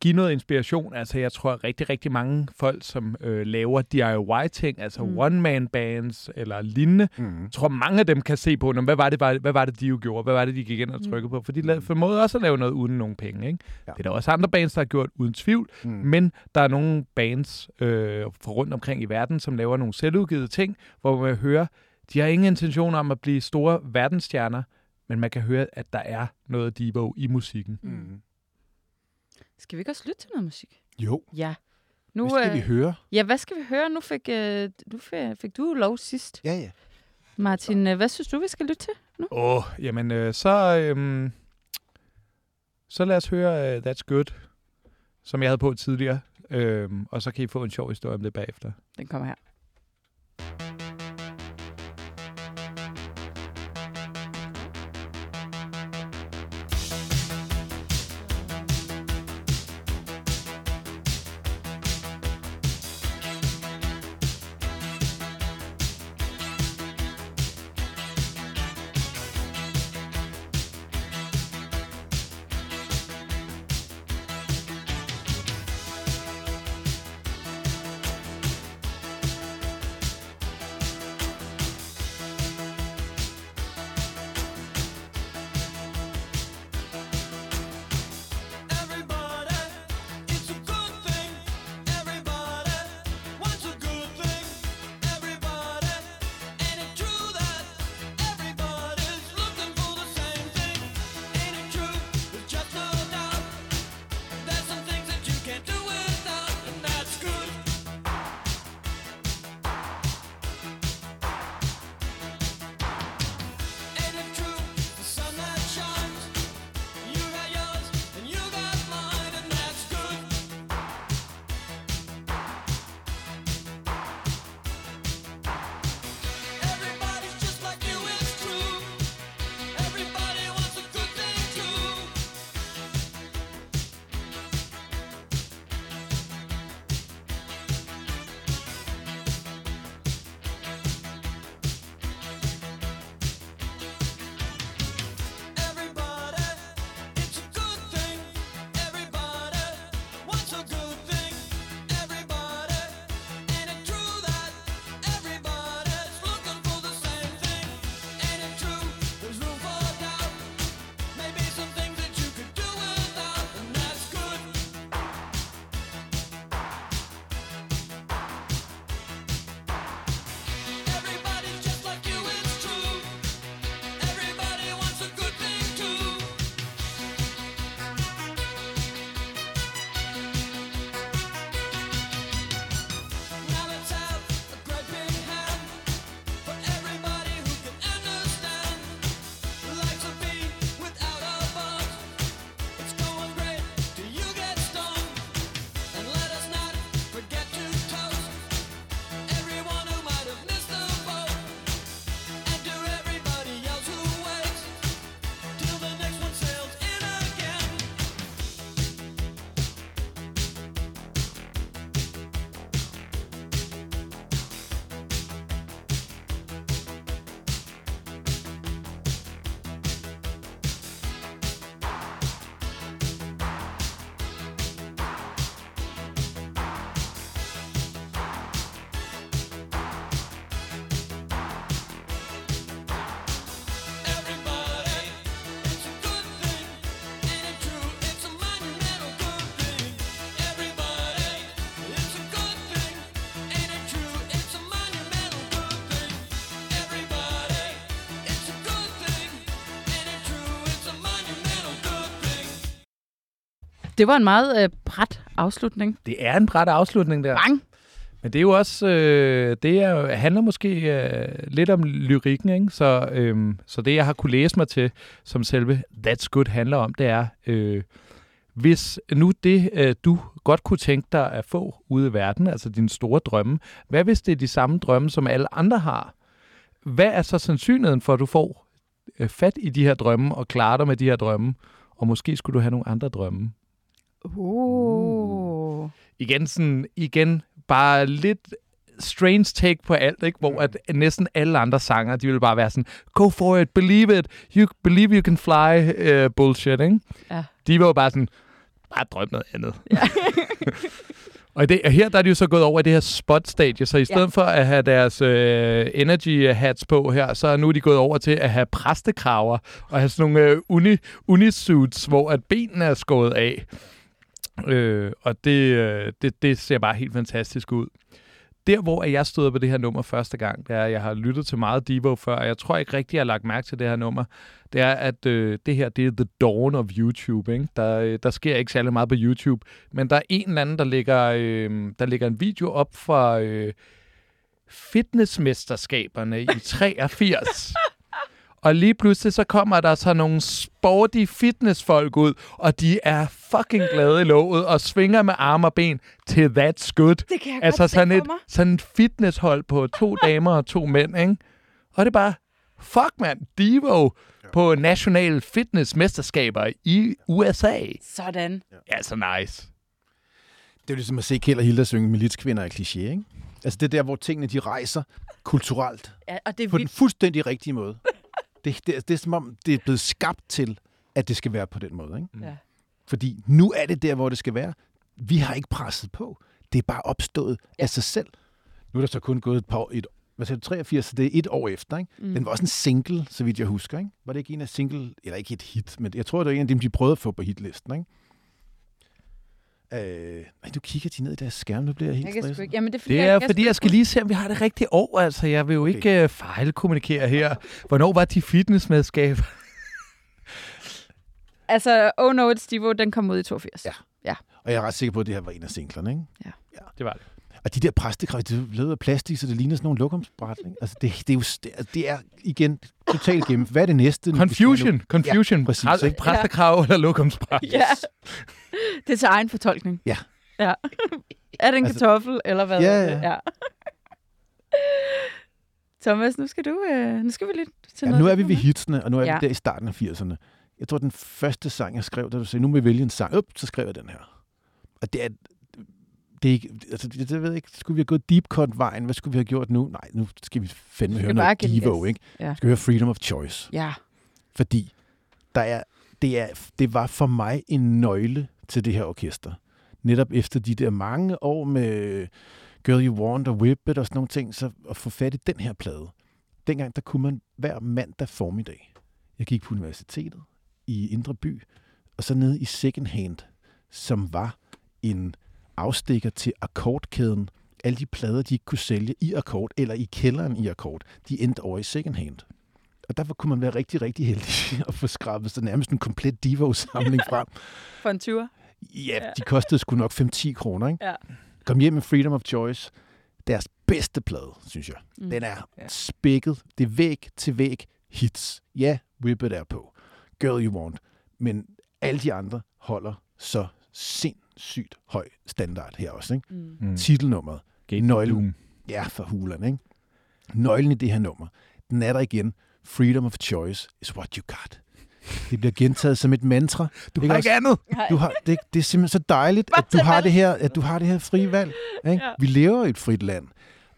give noget inspiration. Altså, jeg tror rigtig, rigtig mange folk, som øh, laver DIY-ting, altså Mm. mm. one-man-bands eller lignende, Mm. jeg tror, mange af dem kan se på, "Nå, hvad var, det, hvad, hvad var det, de jo gjorde? Hvad var det, de gik ind og Mm. trykkede på? For de lavede, formåede også at lave noget uden nogen penge. Ikke? Ja. Det er der også andre bands, der har gjort, uden tvivl. Mm. Men der er nogle bands øh, fra rundt omkring i verden, som laver nogle selvudgivet ting, hvor man hører, de har ingen intention om at blive store verdensstjerner, men man kan høre, at der er noget Devo i musikken. Mm. Skal vi ikke også lytte til noget musik? Jo, Ja. Nu, hvad skal vi øh, høre? Ja, hvad skal vi høre? Nu fik, øh, du, fik, fik du lov sidst. Ja, ja. Martin, øh, hvad synes du, vi skal lytte til? Åh, oh, jamen øh, så, øhm, så lad os høre uh, That's Good, som jeg havde på tidligere. Øhm, og så kan I få en sjov historie om det bagefter. Den kommer her. Det var en meget øh, bræt afslutning. Det er en bræt afslutning der. Bang! Men det er jo også, øh, det er, handler måske øh, lidt om lyrikken, ikke? Så, øh, så det, jeg har kunne læse mig til, som selve That's Good handler om, det er, øh, hvis nu det, øh, du godt kunne tænke dig at få ude i verden, altså dine store drømme, hvad hvis det er de samme drømme, som alle andre har? Hvad er så sandsynligheden for, at du får øh, fat i de her drømme og klarer dig med de her drømme? og måske skulle du have nogle andre drømme. Uh. Igen sådan, igen, bare lidt strange take på alt, ikke? hvor at næsten alle andre sanger, de ville bare være sådan, go for it, believe it, you believe you can fly, uh, bullshit, ikke? Ja. De var jo bare sådan, bare drøm noget andet. Ja. og, det, og her der er de jo så gået over i det her spot stage, så i stedet Ja. for at have deres øh, energy hats på her, så er nu er de gået over til at have præstekraver og have sådan nogle øh, uni, unisuits, hvor at benene er skåret af. Øh, og det, øh, det, det ser bare helt fantastisk ud. Der, hvor jeg stod på det her nummer første gang, det er, at jeg har lyttet til meget Devo før, og jeg tror ikke rigtig, jeg har lagt mærke til det her nummer, det er, at øh, det her, det er the dawn of YouTube. Ikke? Der, øh, der sker ikke særlig meget på YouTube, men der er en eller anden, der lægger, øh, der lægger en video op fra øh, fitnessmesterskaberne i 83. Og lige pludselig så kommer der så nogle sporty fitnessfolk ud, og de er fucking glade i låget og svinger med arme og ben til That's Good. Det kan jeg Altså godt sådan et, mig. sådan et fitnesshold på to damer og to mænd, ikke? Og det er bare, fuck mand, Devo på nationale fitnessmesterskaber i USA. Sådan. Ja, så nice. Det er jo ligesom at se Kjeld og Hilda synge militskvinder af kliché, ikke? Altså det er der, hvor tingene de rejser kulturelt Ja, og det er på den vildt. fuldstændig rigtige måde. Det, det, det er som om, det er blevet skabt til, at det skal være på den måde, ikke? Ja. Fordi nu er det der, hvor det skal være. Vi har ikke presset på. Det er bare opstået ja. af sig selv. Nu er der så kun gået et par år, et, hvad siger du, 83, så det er et år efter, ikke? Mm. Den var også en single, så vidt jeg husker, ikke? Var det ikke en af single, eller ikke et hit, men jeg tror, det var en af dem, de prøvede at få på hitlisten, ikke? Øh, nej, du kigger de ned i deres skærm, nu bliver jeg helt Jeg stresset. ikke. Jamen, det er, fordi, Det jeg, er, jeg fordi jeg skal lige se, om vi har det rigtige år. Altså, jeg vil jo Okay. ikke uh, fejlkommunikere her. Hvornår var de fitnessmedskab? Altså, Oh No, It's Devo, den kom ud i 82. Ja. Og jeg er ret sikker på, at det her var en af singlerne, ikke? Det var det. Og de der præstekrav, det er lavet af plastik, så det ligner sådan nogle lokumsbræt, ikke? Altså, det, det, er jo, det, er- det er igen totalt gennem. Hvad er det næste? Confusion. nu? Confusion. Ja, præcis, Præ- ikke? Præstekrav eller lokumsbræt. Ja. Det er til egen fortolkning. Ja. ja. Er det en Altså- kartoffel, eller hvad? Ja, ja. ja. Thomas, nu skal du, øh, nu skal vi lidt til Ja, noget. nu er vi ved hitsene, og nu er Ja. vi der i starten af 80'erne. Jeg tror, den første sang, jeg skrev, da du sagde, nu må vi vælge en sang. Up, så skrev jeg den her. Og det er, det er ikke, altså, det, det ved jeg ikke, skulle vi have gået deep cut vejen? Hvad skulle vi have gjort nu? Nej, nu skal vi fandme skal høre noget Devo, ikke? Ja. Vi skal høre Freedom of Choice. Ja. Fordi der er, det, er, det var for mig en nøgle til det her orkester. Netop efter de der mange år med Girl You Want og Whip It og sådan nogle ting, så at få fat i den her plade. Dengang, der kunne man hver mandag formiddag. Jeg gik på universitetet i Indre By, og så nede i Second Hand, som var en afstikker til akkordkæden. Alle de plader, de ikke kunne sælge i akkord, eller i kælderen i akkord, de endte over i Second Hand. Og derfor kunne man være rigtig, rigtig heldig at få skrabet så nærmest en komplet Devo-samling frem. For en 20'er. Ja, de kostede sgu nok 5-10 kroner, ikke? Ja. Kom hjem med Freedom of Choice. Deres bedste plade, synes jeg. Mm. Den er Ja. spækket. Det er væg til væg hits. Ja, Whip It er på. Girl You Want. Men alle de andre holder så sindssygt høj standard her også, ikke? Mm. Mm. Titelnummeret. Gate Nøglen. Ja, for hulen, ikke? Nøglen i det her nummer, den er der igen. Freedom of choice is what you got. Det bliver gentaget som et mantra. Du Ikke har også? ikke andet. Du har, det, det er simpelthen så dejligt, at du har det her, at du har det her frie valg. Ikke? Ja. Vi lever i et frit land,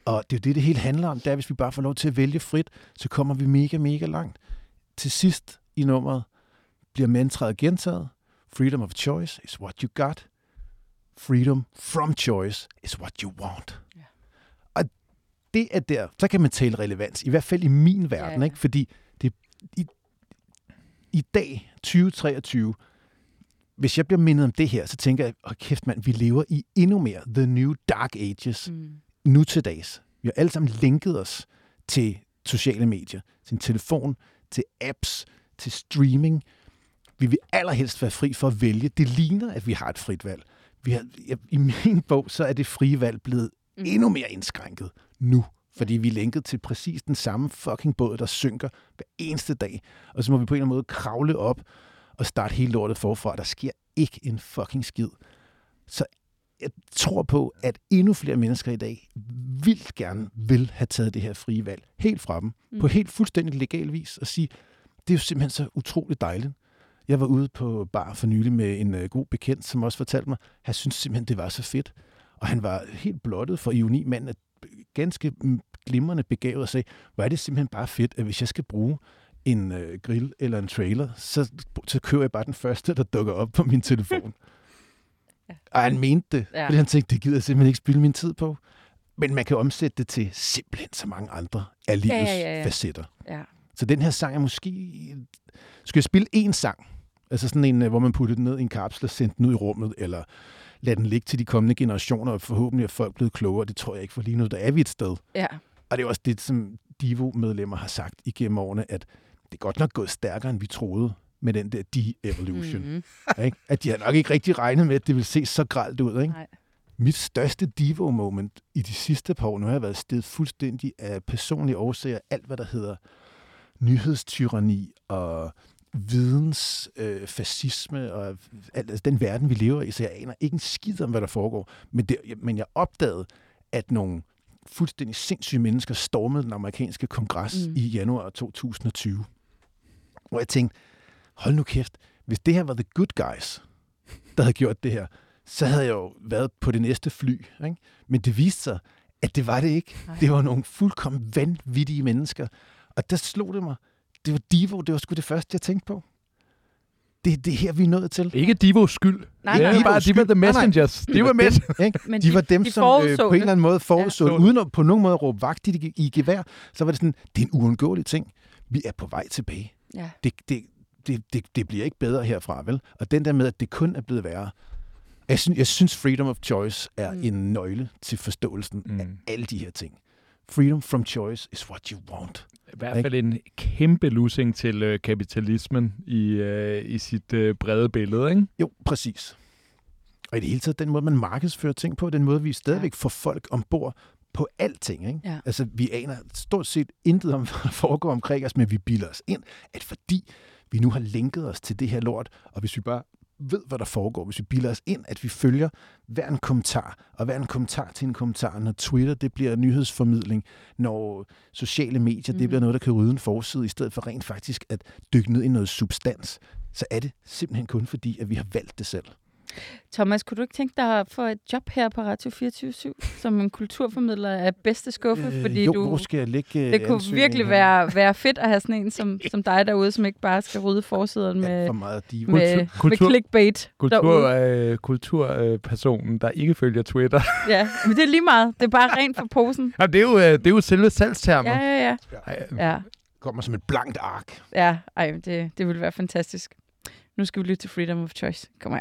og det er jo det, det hele handler om. Det er, hvis vi bare får lov til at vælge frit, så kommer vi mega, mega langt. Til sidst i nummeret bliver mantraet gentaget. Freedom of choice is what you got. Freedom from choice is what you want. Ja. Og det er der, så kan man tale relevans, i hvert fald i min verden, Ja, ja. ikke? fordi det, i, i dag, 2023, hvis jeg bliver mindet om det her, så tænker jeg, åh kæft mand, vi lever i endnu mere The New Dark Ages Mm. nu til dags. Vi har alle sammen linket os til sociale medier, til en telefon, til apps, til streaming. Vi vil allerhelst være fri for at vælge. Det ligner, at vi har et frit valg. Vi har, I min bog, så er det frie valg blevet Mm. endnu mere indskrænket nu. Fordi vi er linket til præcis den samme fucking båd, der synker hver eneste dag. Og så må vi på en eller anden måde kravle op og starte hele lortet forfra. Der sker ikke en fucking skid. Så jeg tror på, at endnu flere mennesker i dag vildt gerne vil have taget det her frie valg helt fra dem, mm. på helt fuldstændig legal vis, og sige, det er jo simpelthen så utroligt dejligt. Jeg var ude på bar for nylig med en øh, god bekendt, som også fortalte mig, at han synes simpelthen, det var så fedt. Og han var helt blottet for ironi. Manden er ganske mm, glimrende begavet og sagde, hvor er det simpelthen bare fedt, at hvis jeg skal bruge en øh, grill eller en trailer, så, så køber jeg bare den første, der dukker op på min telefon. Ja. Og han mente det, ja. fordi han tænkte, det gider jeg simpelthen ikke spille min tid på. Men man kan omsætte det til simpelthen så mange andre af livets Ja, ja, ja, ja. facetter. Ja. Så den her sang er måske... Skal jeg spille én sang? Altså sådan en, øh, hvor man putter den ned i en kapsel og sender den ud i rummet, eller lade den ligge til de kommende generationer, og forhåbentlig er folk blevet klogere. Det tror jeg ikke, for lige nu der er vi et sted. Ja. Og det er også det, som Divo-medlemmer har sagt igennem årene, at det er godt nok gået stærkere, end vi troede med den der de-evolution. Mhm. Mm. Ikke? At de har nok ikke rigtig regnet med, at det vil se så gralt ud. Ikke? Nej. Mit største Divo-moment i de sidste par år, nu har jeg været sted fuldstændig af personlige årsager, alt hvad der hedder nyhedstyranni og videns øh, fascisme og alt, altså den verden, vi lever i, så jeg aner ikke en skid om, hvad der foregår. Men, det, men jeg opdagede, at nogle fuldstændig sindssyge mennesker stormede den amerikanske kongres mm. i januar 2020. Hvor jeg tænkte, hold nu kæft, hvis det her var the good guys, der havde gjort det her, så havde jeg jo været på det næste fly. Ikke? Men det viste sig, at det var det ikke. Nej. Det var nogle fuldkommen vanvittige mennesker. Og der slog det mig. Det var Divo, det var sgu det første, jeg tænkte på. Det, det er her, vi er nået til. Ikke Divos skyld. Nej, det er nej. bare, de var the Nej, nej. messengers. De var dem, med. ikke? Men De var dem, de som øh, på en det. eller anden måde forudså, Ja. uden at på nogen måde råbe vagt i, i gevær, så var det sådan, det er en uundgåelig ting. Vi er på vej tilbage. Ja. Det, det, det, det, det bliver ikke bedre herfra, vel? Og den der med, at det kun er blevet værre. Jeg synes, jeg synes freedom of choice er Mm. en nøgle til forståelsen mm. af alle de her ting. Freedom from choice is what you want. I hvert fald en kæmpe losing til øh, kapitalismen i, øh, i sit øh, brede billede, ikke? Jo, præcis. Og i det hele taget, den måde, man markedsfører ting på, den måde, vi stadigvæk får folk ombord på alting. Ikke? Ja. Altså, vi aner stort set intet om, hvad der foregår omkring os, men vi bilder os ind, at fordi vi nu har linket os til det her lort, og hvis vi bare ved, hvad der foregår, hvis vi bilder os ind, at vi følger hver en kommentar, og hver en kommentar til en kommentar, når Twitter, det bliver nyhedsformidling, når sociale medier, Mhm. det bliver noget, der kan rydde en forside, i stedet for rent faktisk at dykke ned i noget substans, så er det simpelthen kun fordi, at vi har valgt det selv. Thomas, kunne du ikke tænke dig at få et job her på Radio 24 som en kulturformidler af bedste skuffe? fordi Øh, jo, du, hvor skal jeg lægge øh, det kunne virkelig være, være fedt at have sådan en som, som dig derude, som ikke bare skal rydde forsiderne Alt med, for meget diva. med, med kultur- clickbait Kultur, derude. øh, kulturpersonen, der ikke følger Twitter. Ja, men det er lige meget. Det er bare rent for posen. Jamen, det, er jo, øh, det er jo selve salgstermer. Ja, ja, ja. Ej, ja. Kommer som et blankt ark. Ja, ej, det, det ville være fantastisk. Nu skal vi lytte til Freedom of Choice. Kom her.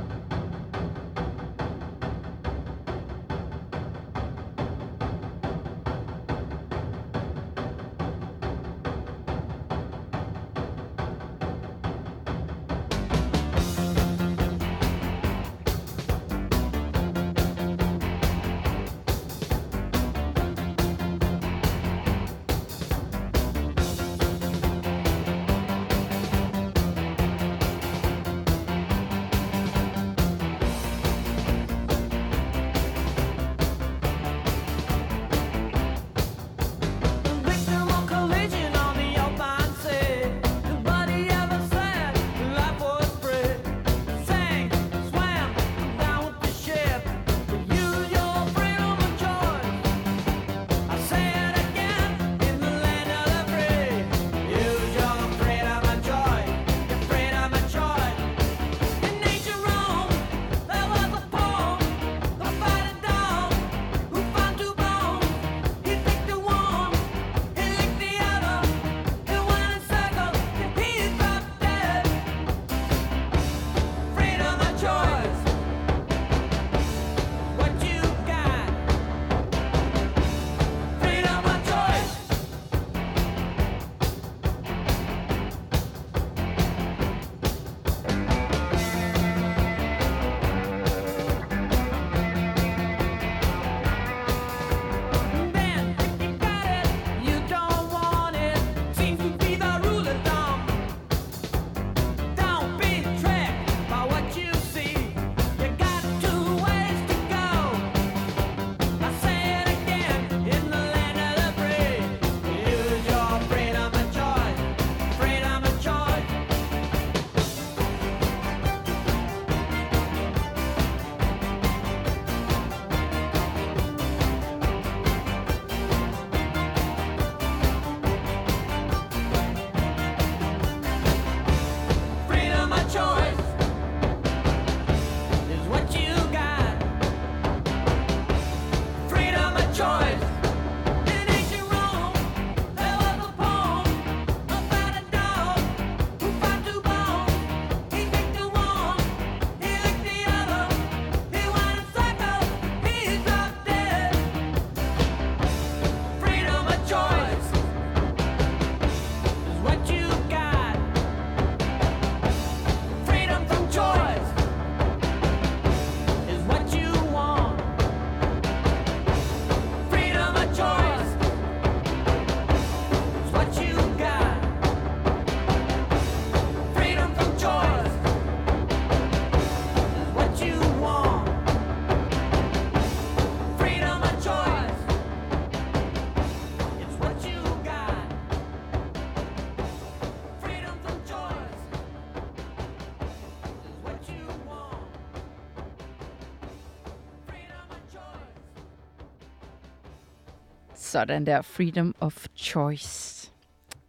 Sådan der. Freedom of choice.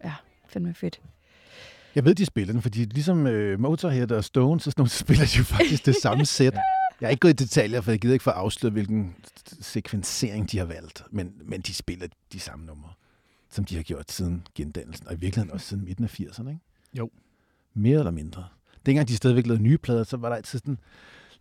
Ja, fandme fedt. Jeg ved, de spiller den, fordi ligesom øh, Motorhead og Stones, så, sådan nogle, så spiller de jo faktisk det samme sæt. Jeg er ikke gået i detaljer, for jeg gider ikke for at afsløre, hvilken sekvensering de har valgt. Men, men de spiller de samme numre, som de har gjort siden gendannelsen, og i virkeligheden også siden midten af 80'erne, ikke? Jo. Mere eller mindre. Dengang de stadigvæk lavede nye plader, så var der altid sådan,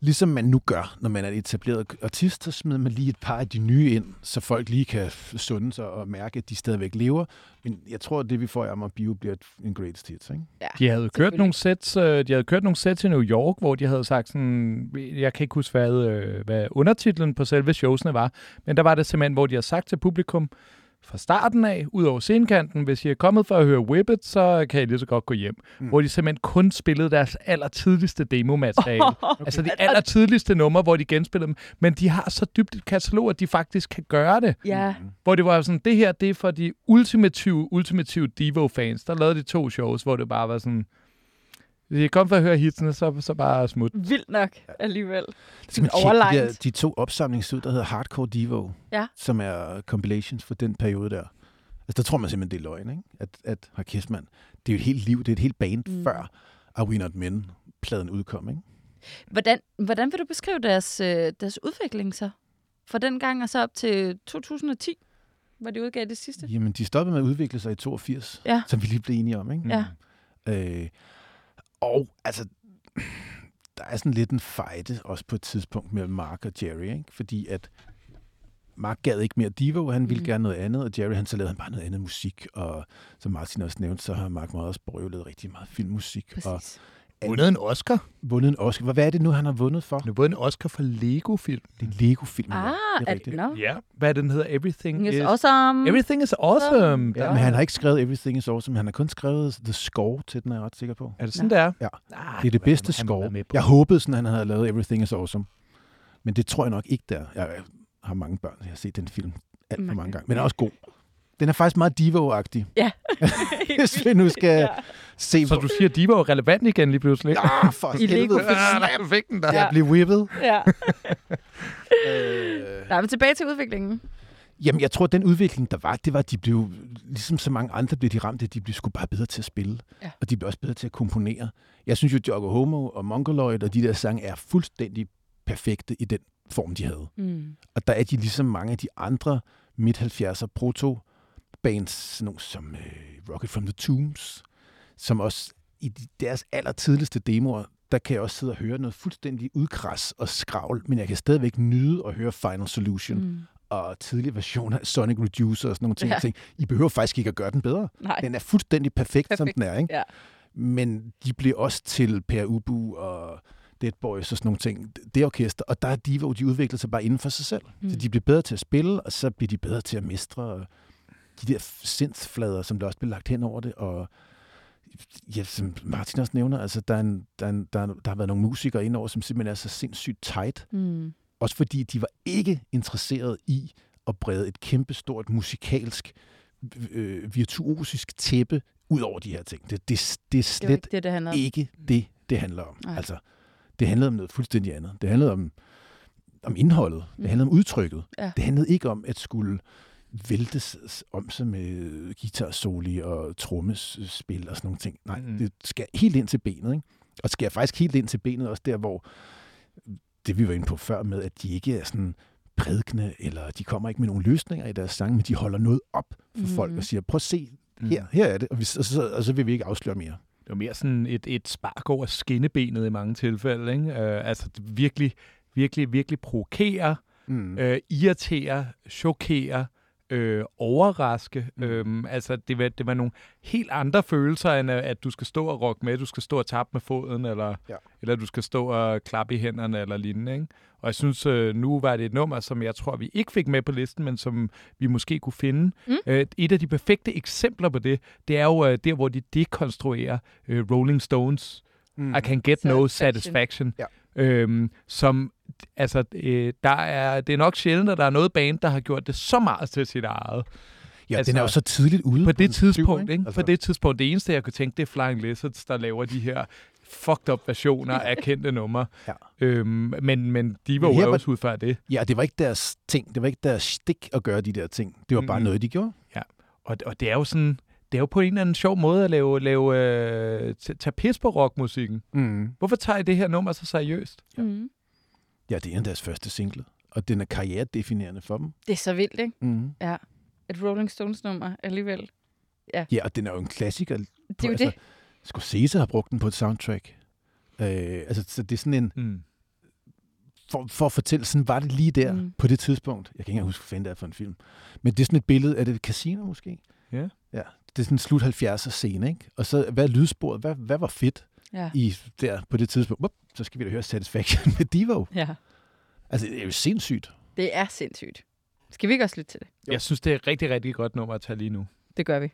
ligesom man nu gør, når man er etableret artist, så smider man lige et par af de nye ind, så folk lige kan sunde sig og mærke, at de stadigvæk lever. Men jeg tror, at det vi får i Amager Bio bliver et- en greatest hits, ikke? Ja, De havde kørt nogle sets, øh, de havde kørt nogle sets i New York, hvor de havde sagt sådan, jeg kan ikke huske, hvad, øh, hvad undertitlen på selve showsene var, men der var det simpelthen, hvor de har sagt til publikum, fra starten af, ud over scenekanten, hvis I er kommet for at høre Whip It, så kan I lige så godt gå hjem. Mm. Hvor de simpelthen kun spillede deres allertidligste demomateriale. okay. Altså de allertidligste numre, hvor de genspillede dem. Men de har så dybt et katalog, at de faktisk kan gøre det. Ja, Hvor det var sådan, det her, det er for de ultimative, ultimative Devo-fans. Der lavede de to shows, hvor det bare var sådan, hvis I kom for at høre hitsene, så, så bare smut. vildt nok alligevel. Skal man tjekke de, der, de to opsamlingsud, der hedder Hardcore Devo, Ja. som er compilations for den periode der. Altså, der tror man simpelthen, det er løgn, ikke? At, at har kæft, mand. Det er jo et helt liv, det er et helt band Mm. mm. før Are We Not Men pladen udkom, ikke? Hvordan, hvordan vil du beskrive deres, øh, deres udvikling så? Fra den gang og så op til 2010, hvor de udgav det sidste? Jamen, de stoppede med at udvikle sig i 82, Ja. som vi lige blev enige om, ikke? Ja. Øh, og altså, der er sådan lidt en fejde også på et tidspunkt mellem Mark og Jerry, ikke? Fordi at Mark gad ikke mere Divo, han ville Mhm. gerne noget andet, og Jerry han så lavede han bare noget andet musik, og som Martin også nævnte, så har Mark meget også brøvlet rigtig meget filmmusik, og Præcis. Vundet en Oscar. vundet en Oscar. Hvad- er det nu, han har vundet for? Han har vundet en Oscar for Lego-film. Det er Lego-film. Ah, det er rigtigt. no. Ja. Hvad er det, den hedder? Everything It's is... awesome. Everything is awesome. Ja, Der- men han har ikke skrevet Everything is Awesome, han har kun skrevet The Score til den, er jeg ret sikker på. Er det sådan, det er? Ja. Ah, Det er det bedste han score. med på. Jeg håbede sådan, han havde lavet Everything is Awesome. Men det tror jeg nok ikke, der. Jeg har mange børn, jeg har set den film alt for Mange. mange gange. Men den er også god. Den er faktisk meget Divo-agtig, Ja. hvis vi nu skal Ja. se Så på... du siger, at var jo relevant igen lige pludselig? Ah, for I Lego helvede. Ah, der fik den der. Ja. Jeg blev whippet. ja. Øh, Nej, men tilbage til udviklingen. jamen, jeg tror, at den udvikling, der var, det var, at de blev, ligesom så mange andre blev de ramt, at de blev sgu bare bedre til at spille. Ja. Og de blev også bedre til at komponere. Jeg synes jo, Joggo Homo og Mongoloid og de der sange er fuldstændig perfekte i den form, de havde. Mm. Og der er de ligesom mange af de andre midt-70'er proto-bands, sådan nogle som øh, Rocket from the Tombs, som også i de, deres allertidligste demoer, der kan jeg også sidde og høre noget fuldstændig udkras og skravl, men jeg kan stadigvæk nyde at høre Final Solution mm. Og tidlige versioner af Sonic Reducer og sådan nogle ting. Ja. Ting. I behøver faktisk ikke at gøre den bedre. Nej. Den er fuldstændig perfekt, perfekt. som den er. Ikke? ja. Men de blev også til Per Ubu og Dead Boys og sådan nogle ting. Det orkester, og der er de, hvor de udvikler sig bare inden for sig selv. Mm. Så de bliver bedre til at spille, og så bliver de bedre til at mestre de der synthflader, som der også bliver lagt hen over det, og ja, som Martin også nævner, altså der, er en, der, er en, der, er, der har været nogle musikere indover, som simpelthen er så sindssygt tight, Mm. også fordi de var ikke interesseret i at brede et kæmpestort musikalsk, øh, virtuosisk tæppe ud over de her ting. Det, det, det er Det slet ikke det, det handler om. ikke det, det handler om. Nej. Altså, det handlede om noget fuldstændig andet. Det handlede om, om indholdet. Mm. Det handlede om udtrykket. Ja. Det handlede ikke om at skulle væltes om sig med guitarsoli og trommespil og sådan nogle ting. Nej, Mm. det skal helt ind til benet. Ikke? Og det skal faktisk helt ind til benet også der, hvor det vi var inde på før med, at de ikke er sådan prædikende, eller de kommer ikke med nogle løsninger i deres sang, men de holder noget op for mm. folk og siger, prøv at se, Mm. her, her er det, og, vi, og, så, og så vil vi ikke afsløre mere. Det var mere sådan et, et spark over skinnebenet i mange tilfælde. Ikke? Øh, altså det virkelig, virkelig, virkelig provokere, Mm. øh, irritere, chokere, øh, overraske. Mm. Øhm, altså, det var, det var nogle helt andre følelser, end at, at du skal stå og rocke med, du skal stå og tappe med foden, eller, Ja. eller du skal stå og klappe i hænderne, eller lignende. Ikke? Og jeg synes, øh, nu var det et nummer, som jeg tror, vi ikke fik med på listen, men som vi måske kunne finde. Mm. Øh, et af de perfekte eksempler på det, det er jo øh, der, hvor de dekonstruerer øh, Rolling Stones Mm. i can get no Satisfaction. satisfaction. Ja. Øhm, som, altså, øh, der er, det er nok sjældent, at der er noget band, der har gjort det så meget til sit eget. Ja, Altså, den er jo så tidligt ude. På det den tidspunkt, flyver, ikke? På det tidspunkt, det eneste, jeg kunne tænke, det er Flying Lizards, der laver de her fucked up versioner af kendte numre. Ja. Øhm, men, men de var jo var- også ud fra det. Ja, det var ikke deres ting. Det var ikke deres stik at gøre de der ting. Det var bare Mm. noget, de gjorde. Og, og det er jo sådan, det er jo på en eller anden sjov måde at lave, lave øh, tage pis på rockmusikken. Mm. Hvorfor tager I det her nummer så seriøst? Mm. Ja, det er en af deres første single. Og den er karrieredefinerende for dem. Det er så vildt, ikke? Mm. Ja. Et Rolling Stones nummer alligevel. Ja, og den er jo en klassiker. Det er jo altså, det. Scorsese har brugt den på et soundtrack. Øh, altså, så det er sådan en... Mm. For, for at fortælle, sådan var det lige der Mm. på det tidspunkt. Jeg kan ikke engang huske, hvad fanden det er for en film. Men det er sådan et billede, er det et casino måske? Ja. Ja, det er sådan en slut 70'er scene, ikke? Og så, hvad er lydsporet? Hvad, hvad var fedt Ja. i der på det tidspunkt? Wup, så skal vi da høre Satisfaction med Devo. ja. Altså, det er jo sindssygt. Det er sindssygt. Skal vi ikke også lytte til det? Jo. Jeg synes, det er et rigtig, rigtig godt nummer at tage lige nu. Det gør vi.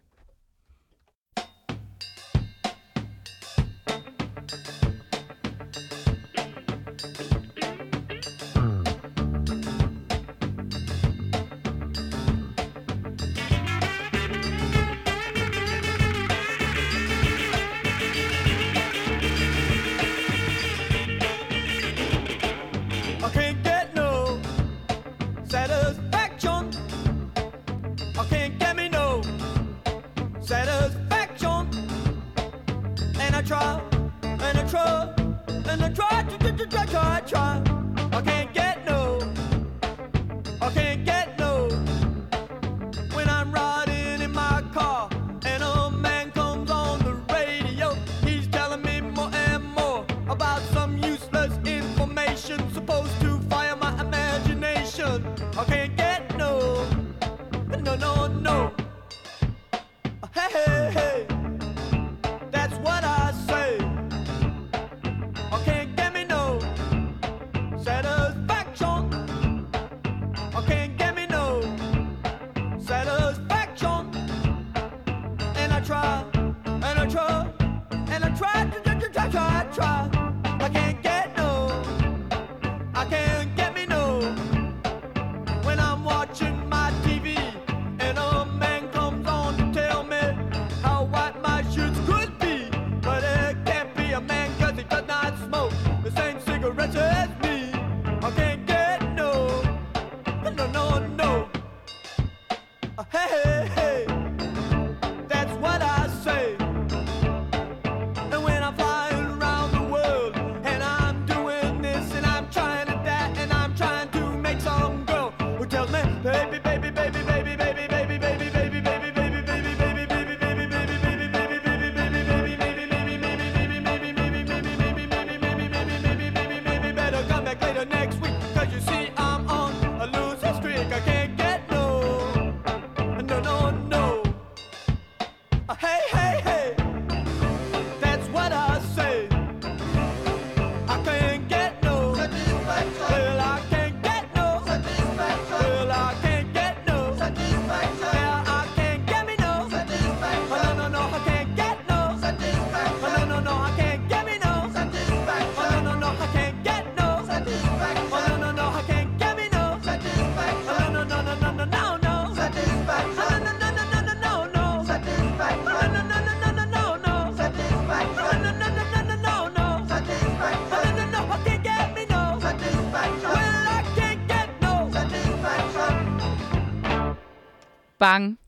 Bang.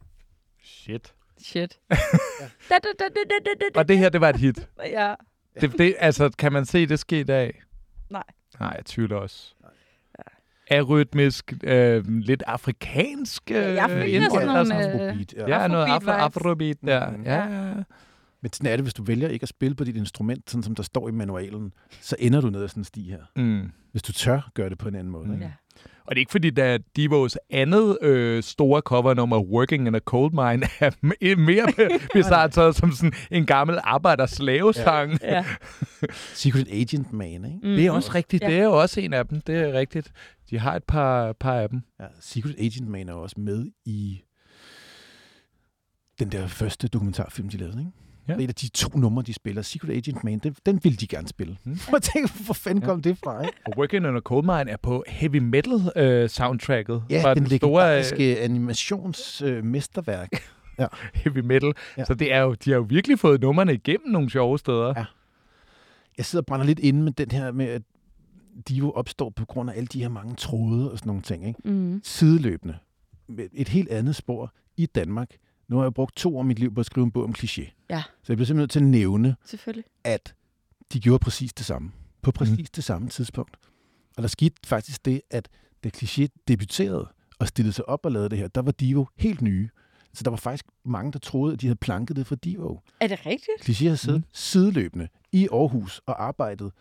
Shit. Shit. da, da, da, da, da, da, da, Og det her, det var et hit. Ja. Det, det, altså, kan man se, det sker i dag? Nej. Nej, jeg tvivler også. Arytmisk, øh, lidt afrikansk. Øh, Ja, jeg indhold, sådan nogle, Afrobeat, ja. Ja, noget afro, afrobeat der. Mhm. Ja, ja. Men sådan er det, hvis du vælger ikke at spille på dit instrument, sådan som der står i manualen, så ender du ned ad sådan en sti her. Mm. Hvis du tør gøre det på en anden måde. Mm. Ikke? Ja. Og det er ikke fordi, da Divos andet øh, store covernummer, Working in a Coal Mine, er me- mere bizarrt taget som sådan en gammel arbejder-slave-sang. Ja. ja. Secret Agent Man, ikke? Mm. Det er også rigtigt. Ja. Det er jo også en af dem. Det er rigtigt. De har et par, par af dem. Ja, Secret Agent Man er også med i den der første dokumentarfilm, de lavede, ikke? Ja. Ja. Et af de to numre, de spiller, Secret Agent Man, den, den ville de gerne spille. Mm. Jeg tænker, hvor fanden Ja. kom det fra, ikke? Og Working in a Coal Mine er på heavy metal øh, soundtracket. Ja, fra den, den store øh, animationsmesterværk. heavy metal. Ja. Ja. Så det er jo, de har jo virkelig fået nummerne igennem nogle sjove steder. Ja. jeg sidder og brænder lidt inde med den her med, at Divo opstår på grund af alle de her mange tråde og sådan nogle ting. Ikke? Mm. Sideløbende. Med et helt andet spor i Danmark. Nu har jeg brugt to år af mit liv på at skrive en bog om kliché. Ja. Så jeg bliver simpelthen nødt til at nævne, Selvfølgelig. at de gjorde præcis det samme. På præcis mm. det samme tidspunkt. Og der skete faktisk det, at da Cliché debuterede og stillede sig op og lavede det her, der var Divo helt nye. Så der var faktisk mange, der troede, at de havde planket det fra Divo. Er det rigtigt? Cliché havde siddet mm. sideløbende i Aarhus og arbejdet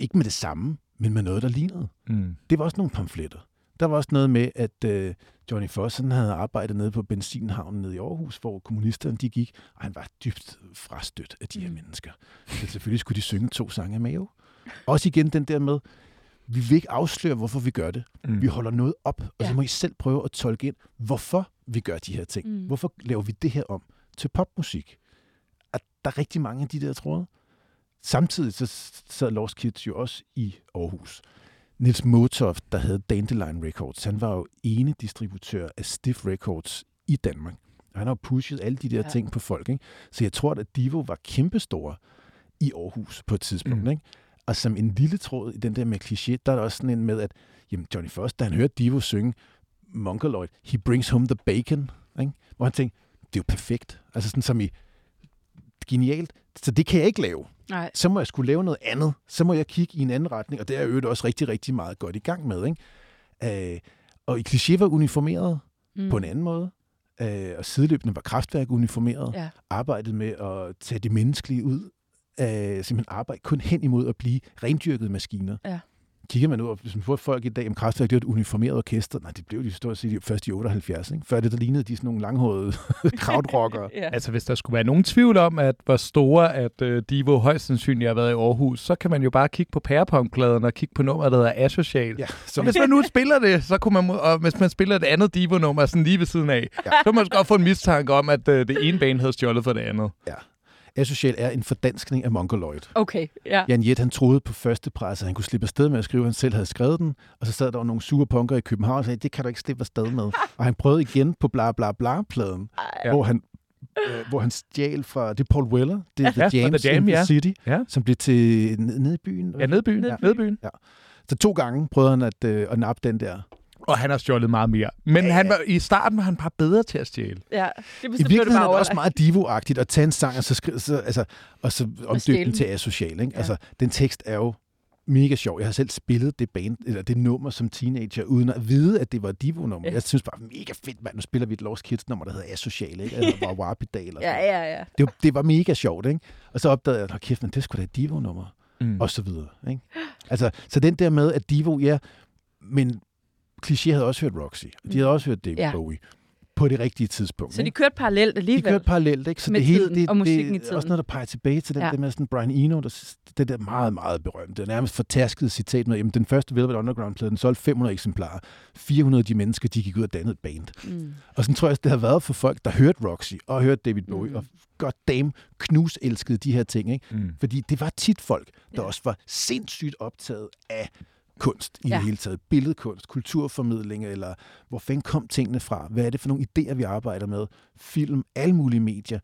ikke med det samme, men med noget, der lignede. Mm. Det var også nogle pamfletter. Der var også noget med, at øh, Johnny Fossen havde arbejdet nede på benzinhavnen nede i Aarhus, hvor kommunisterne de gik, og han var dybt frastødt af de her Mm. mennesker. Så selvfølgelig skulle de synge to sange af Mao. Også igen den der med, vi vil ikke afsløre, hvorfor vi gør det. Mm. Vi holder noget op, og så Ja. må I selv prøve at tolke ind, hvorfor vi gør de her ting. Mm. Hvorfor laver vi det her om til popmusik? At der er rigtig mange af de der tråde. Samtidig så sad Lost Kids jo også i Aarhus. Nils Motoft, der havde Dandelion Records, han var jo ene distributør af Stiff Records i Danmark. Og han har jo pushet alle de der Ja. ting på folk. Ikke? Så jeg tror, at Divo var kæmpestor i Aarhus på et tidspunkt. Mm. Ikke? Og som en lille tråd i den der med kliché, der er der også sådan en med, at jamen, Johnny Foster, da han hørte Divo synge Mongoloid, he brings home the bacon, ikke? hvor han tænkte, det er jo perfekt. Altså sådan som i, genialt. Så det kan jeg ikke lave. Nej. Så må jeg skulle lave noget andet. Så må jeg kigge i en anden retning, og det er jeg også rigtig, rigtig meget godt i gang med. Ikke? Øh, og i kliché var uniformeret mm. på en anden måde. Øh, og sideløbende var kraftværk uniformeret. Ja. Arbejdet med at tage det menneskelige ud. Øh, simpelthen arbejde kun hen imod at blive rendyrkede maskiner. Ja. Kigger man ud, og hvis man får folk i dag, om kraftværk, det var et uniformeret orkester. Nej, det blev de stort set først i 78. Ikke? Før det, der lignede de sådan nogle langhårede krautrockere. Ja. Altså, hvis der skulle være nogen tvivl om, at hvor store at uh, Divo højst sandsynligt har været i Aarhus, så kan man jo bare kigge på pærepongpladen og kigge på nummeret, der hedder Asocial. Ja, Så som hvis man nu spiller det, så kunne man, og hvis man spiller et andet Divo-nummer sådan lige ved siden af, ja. så kan man godt få en mistanke om, at uh, det ene band havde stjålet for det andet. Asocial er en fordanskning af Mongoloid. Okay, ja. Jan Jet, han troede på første pres, at han kunne slippe afsted med at skrive, at han selv havde skrevet den. Og så sad der nogle sure punker i København og sagde, det kan du ikke slippe afsted med. og han prøvede igen på bla bla bla pladen, Ja. hvor han øh, hvor han stjal fra, det er Paul Weller, det er Ja, The Jams The Jam, in the ja. City, Ja. som blev til nede ned i byen. Ja, Nedbyen. Ned- Ja. Nedbyen. Så to gange prøvede han at, øh, at nappe den der. Og han har stjålet meget mere. Men Ja, han var, i starten var han bare bedre til at stjæle. ja. Det I det virkeligheden bare er det også meget divo-agtigt at tage en sang og så, skri- så, altså, og så omdøbe den til asocial. Ikke? Ja. Altså, den tekst er jo mega sjov. Jeg har selv spillet det band, eller det nummer som teenager, uden at vide, at det var et Divo-nummer. Ja. Jeg synes bare, mega fedt, mand. Nu spiller vi et Lost Kids-nummer, der hedder Asocial, ikke? Eller var. Eller Ja, ja, ja. Det, var- det var mega sjovt, ikke? Og så opdagede jeg, at kæft, men det skulle da et Divo-nummer. Mm. Og så videre, ikke? Altså, så den der med, at Divo, ja, men Cliché havde også hørt Roxy. De havde også hørt David Ja. Bowie på det rigtige tidspunkt. Så de kørte parallelt de alligevel. kørte parallelt, ikke? Så Med det hele, tiden det, og musikken i det, er tiden. også noget, der peger tilbage til den Ja. der med sådan Brian Eno, der, det der meget, meget berømte, nærmest fortasket citat med, jamen den første Velvet Underground-plade, den solgte 500 eksemplarer. 400 af de mennesker, de gik ud og dannede et band. Mm. Og sådan tror jeg, det har været for folk, der hørte Roxy og hørte David Bowie, Mm. mm. og godt dame knus elskede de her ting, ikke? Mm. Fordi det var tit folk, der ja. også var sindssygt optaget af kunst i Ja. det hele taget. Billedkunst, kulturformidling, eller hvor fanden kom tingene fra? Hvad er det for nogle idéer, vi arbejder med? Film, alle mulige medier.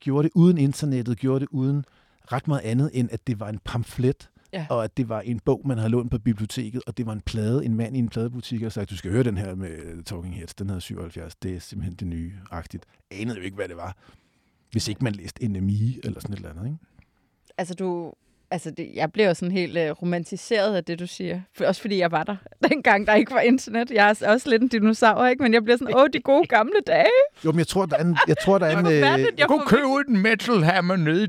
Gjorde det uden internettet, gjorde det uden ret meget andet, end at det var en pamflet, Ja. og at det var en bog, man havde lånt på biblioteket, og det var en plade, en mand i en pladebutik, og sagde, du skal høre den her med Talking Heads, den hedder 77, det er simpelthen det nye-agtigt. Anede jo ikke, hvad det var, hvis ikke man læste NMI eller sådan et eller andet, ikke? Altså, du... Altså, det, jeg bliver jo sådan helt uh, romantiseret af det, du siger. For, også fordi jeg var der, dengang der ikke var internet. Jeg er også lidt en dinosaur, ikke? Men jeg bliver sådan, åh, de gode gamle dage. Jo, men jeg tror, der er en... Jeg tror, der er en øh, jeg Jeg kunne købe en metal hammer nede i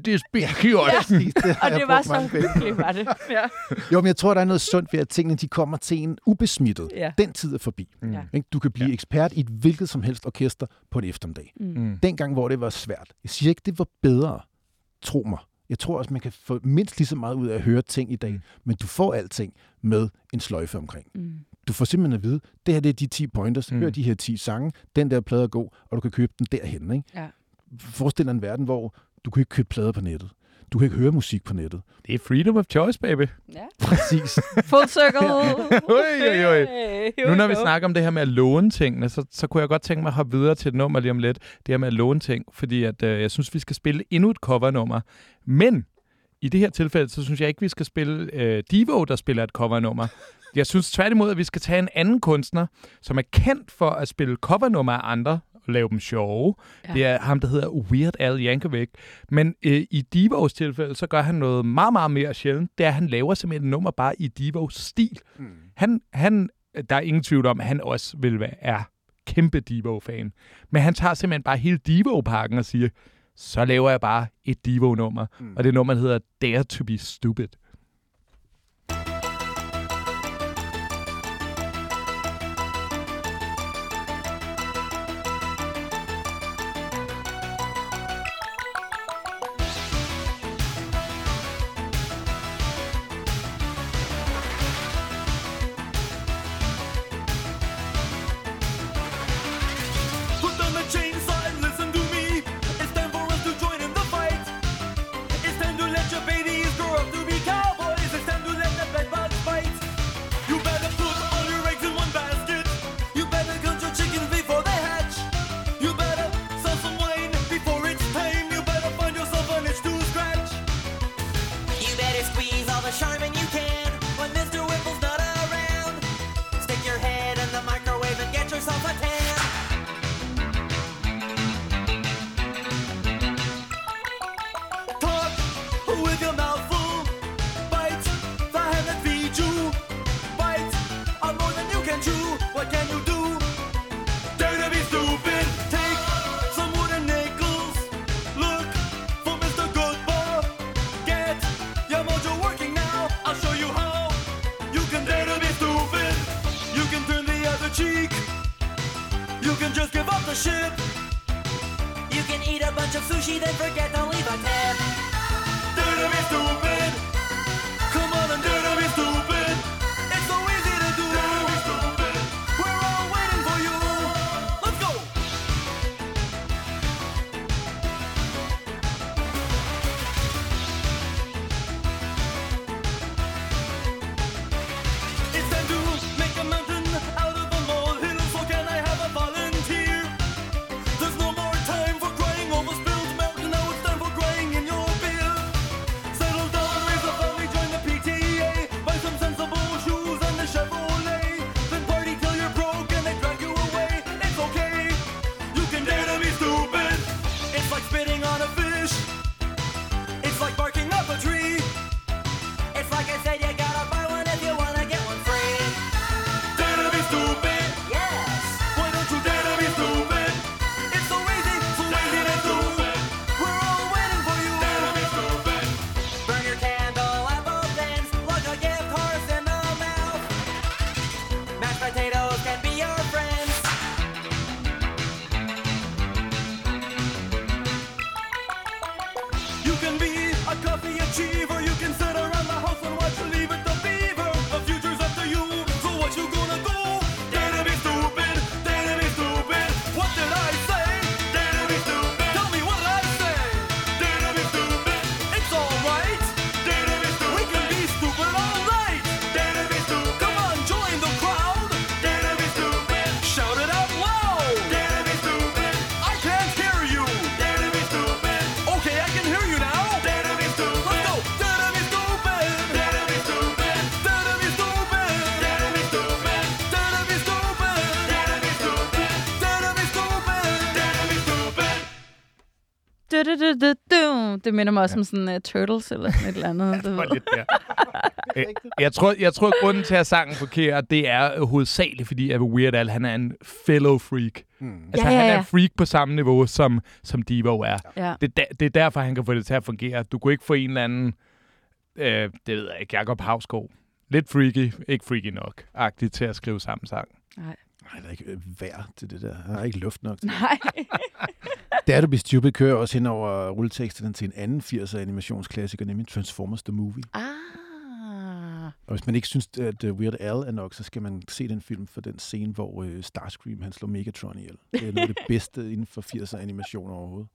præcis, det Og jeg det var så hyggeligt, var det. Ja. Jo, men jeg tror, der er noget sundt ved, at tingene de kommer til en ubesmittet. Ja. Den tid er forbi. Mm. Ja. Ikke? Du kan blive Ja. ja. ekspert i et hvilket som helst orkester på en eftermiddag. Mm. Mm. Dengang, hvor det var svært. Jeg siger ikke, det var bedre. Tro mig. Jeg tror også, man kan få mindst lige så meget ud af at høre ting i dag, Mm. men du får alting med en sløjfe omkring. Mm. Du får simpelthen at vide, det her det er de 10 pointers, mm. hør de her 10 sange, den der plade er god, og du kan købe den derhen. Ikke? Ja. Forestil dig en verden, hvor du kan ikke købe plader på nettet. Du kan ikke høre musik på nettet. Det er freedom of choice, baby. Ja. Præcis. Full circle. Oi, oi, oi. Hey, here Nu når vi snakker om det her med at låne tingene, så, så kunne jeg godt tænke mig at hoppe videre til et nummer lige om lidt. Det her med at låne ting, fordi at, øh, jeg synes, vi skal spille endnu et covernummer. Men i det her tilfælde, så synes jeg ikke, vi skal spille øh, Divo, der spiller et covernummer. Jeg synes tværtimod, at vi skal tage en anden kunstner, som er kendt for at spille covernummer af andre, lave dem sjove. Ja. Det er ham, der hedder Weird Al Yankovic. Men øh, i Divos tilfælde, så gør han noget meget, meget mere sjældent. Det er, at han laver simpelthen et nummer bare i Divos stil. Mm. Han, han, der er ingen tvivl om, at han også vil være er kæmpe Divo-fan. Men han tager simpelthen bare hele Divo-pakken og siger, så laver jeg bare et Divo-nummer. Mm. Mm. Og det nummer hedder Dare to be Stupid. Det minder mig også om sådan uh, Turtles eller sådan et eller andet. Det var lidt der. Øh, jeg, tror, jeg tror, at grunden til, at sangen fungerer, det er hovedsageligt, fordi at Weird Al, han er en fellow freak. Mm. Altså, Ja, ja, han er ja. en freak på samme niveau, som, som Devo er. Ja. Det, er da- det er derfor, han kan få det til at fungere. Du kunne ikke få en eller anden, øh, det ved jeg ikke, Jacob Havsgaard. Lidt freaky, ikke freaky nok, agtigt til at skrive sammen sang. Nej. Nej, der er ikke øh, vejr til det der. Der er ikke luft nok. til det. Nej. Dare to be stupid kører også hen over rulleteksterne til en anden 80'er animationsklassiker, nemlig Transformers The Movie. ah. Og hvis man ikke synes, at uh, Weird Al er nok, så skal man se den film for den scene, hvor uh, Starscream han slår Megatron ihjel. Det er noget af det bedste inden for 80'er animation overhovedet.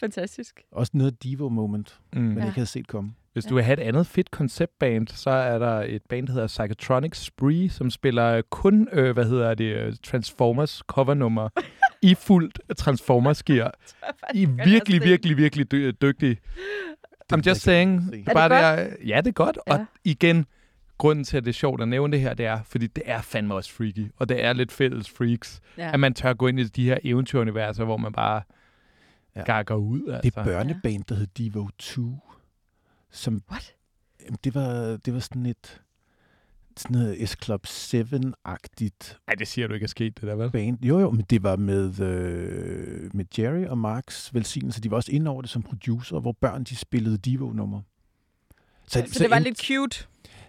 Fantastisk. Også noget Divo-moment, Mm. man Ja. ikke havde set komme. Hvis du vil have et andet fedt konceptband, så er der et band, der hedder Psychotronic Spree, som spiller kun, øh, hvad hedder det, øh, Transformers covernummer i fuldt Transformers gear. I er virkelig, virkelig, virkelig dy- dygtige. I'm just saying. Det bare det det er, ja, det er godt. Ja. Og igen, grunden til, at det er sjovt at nævne det her, det er, fordi det er fandme også freaky. Og det er lidt fælles freaks, Ja. at man tør gå ind i de her eventyruniverser, hvor man bare Ja. gakker ud. Altså. Det børneband, der hed Devo 2, som What? Jamen, det var, det var sådan et sådan noget S Club 7-agtigt Nej, det siger du ikke er sket, det der, vel? band. Jo, jo, men det var med, øh, med Jerry og Marks velsignelse. De var også inde over det som producer, hvor børn de spillede Divo-nummer. Så, så det var en- lidt cute.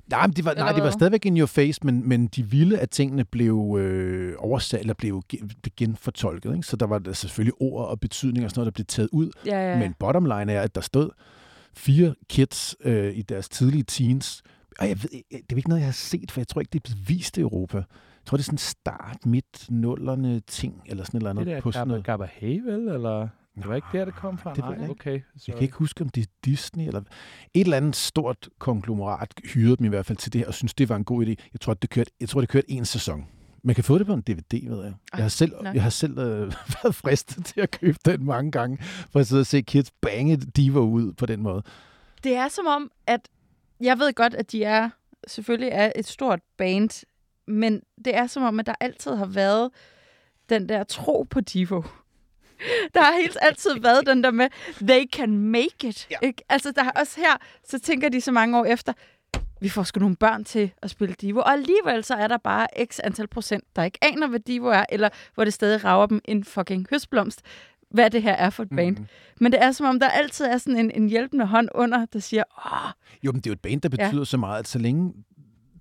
Nej, men det var, nej, det var stadigvæk in your face, men, men de ville, at tingene blev øh, oversat, eller blev gen- blev genfortolket. Ikke? Så der var der selvfølgelig ord og betydning og sådan noget, der blev taget ud. Ja, ja. Men bottom line er, at der stod fire kids øh, i deres tidlige teens. Og jeg ved, ikke- det er ikke noget, jeg har set, for jeg tror ikke, det er blevet vist i Europa. Jeg tror, det er sådan start, midt, nullerne ting, eller sådan et eller andet. Det der på sådan noget. Gabba Hey, vel? Eller? Det var ikke der, det kom fra? Det Nej, jeg okay. Jeg kan ikke huske, om det er Disney, eller et eller andet stort konglomerat hyrede dem i hvert fald til det her, og synes, det var en god idé. Jeg tror, det kørte, jeg tror, det kørte en sæson. Man kan få det på en DVD, ved jeg. Jeg har selv, nej. jeg har selv øh, været fristet til at købe den mange gange, for at sidde og se kids bange diver ud på den måde. Det er som om, at jeg ved godt, at de er selvfølgelig er et stort band, men det er som om, at der altid har været den der tro på Divo. Der har helt altid været den der med, they can make it. Ja. Ikke? Altså, der er også her, så tænker de så mange år efter, vi får sgu nogle børn til at spille Divo, og alligevel så er der bare x antal procent, der ikke aner, hvad Divo er, eller hvor det stadig rager dem en fucking høstblomst, hvad det her er for et band. Mhm. Men det er som om, der altid er sådan en, en hjælpende hånd under, der siger, åh, Jo, men det er jo et band, der betyder ja. så meget, at så længe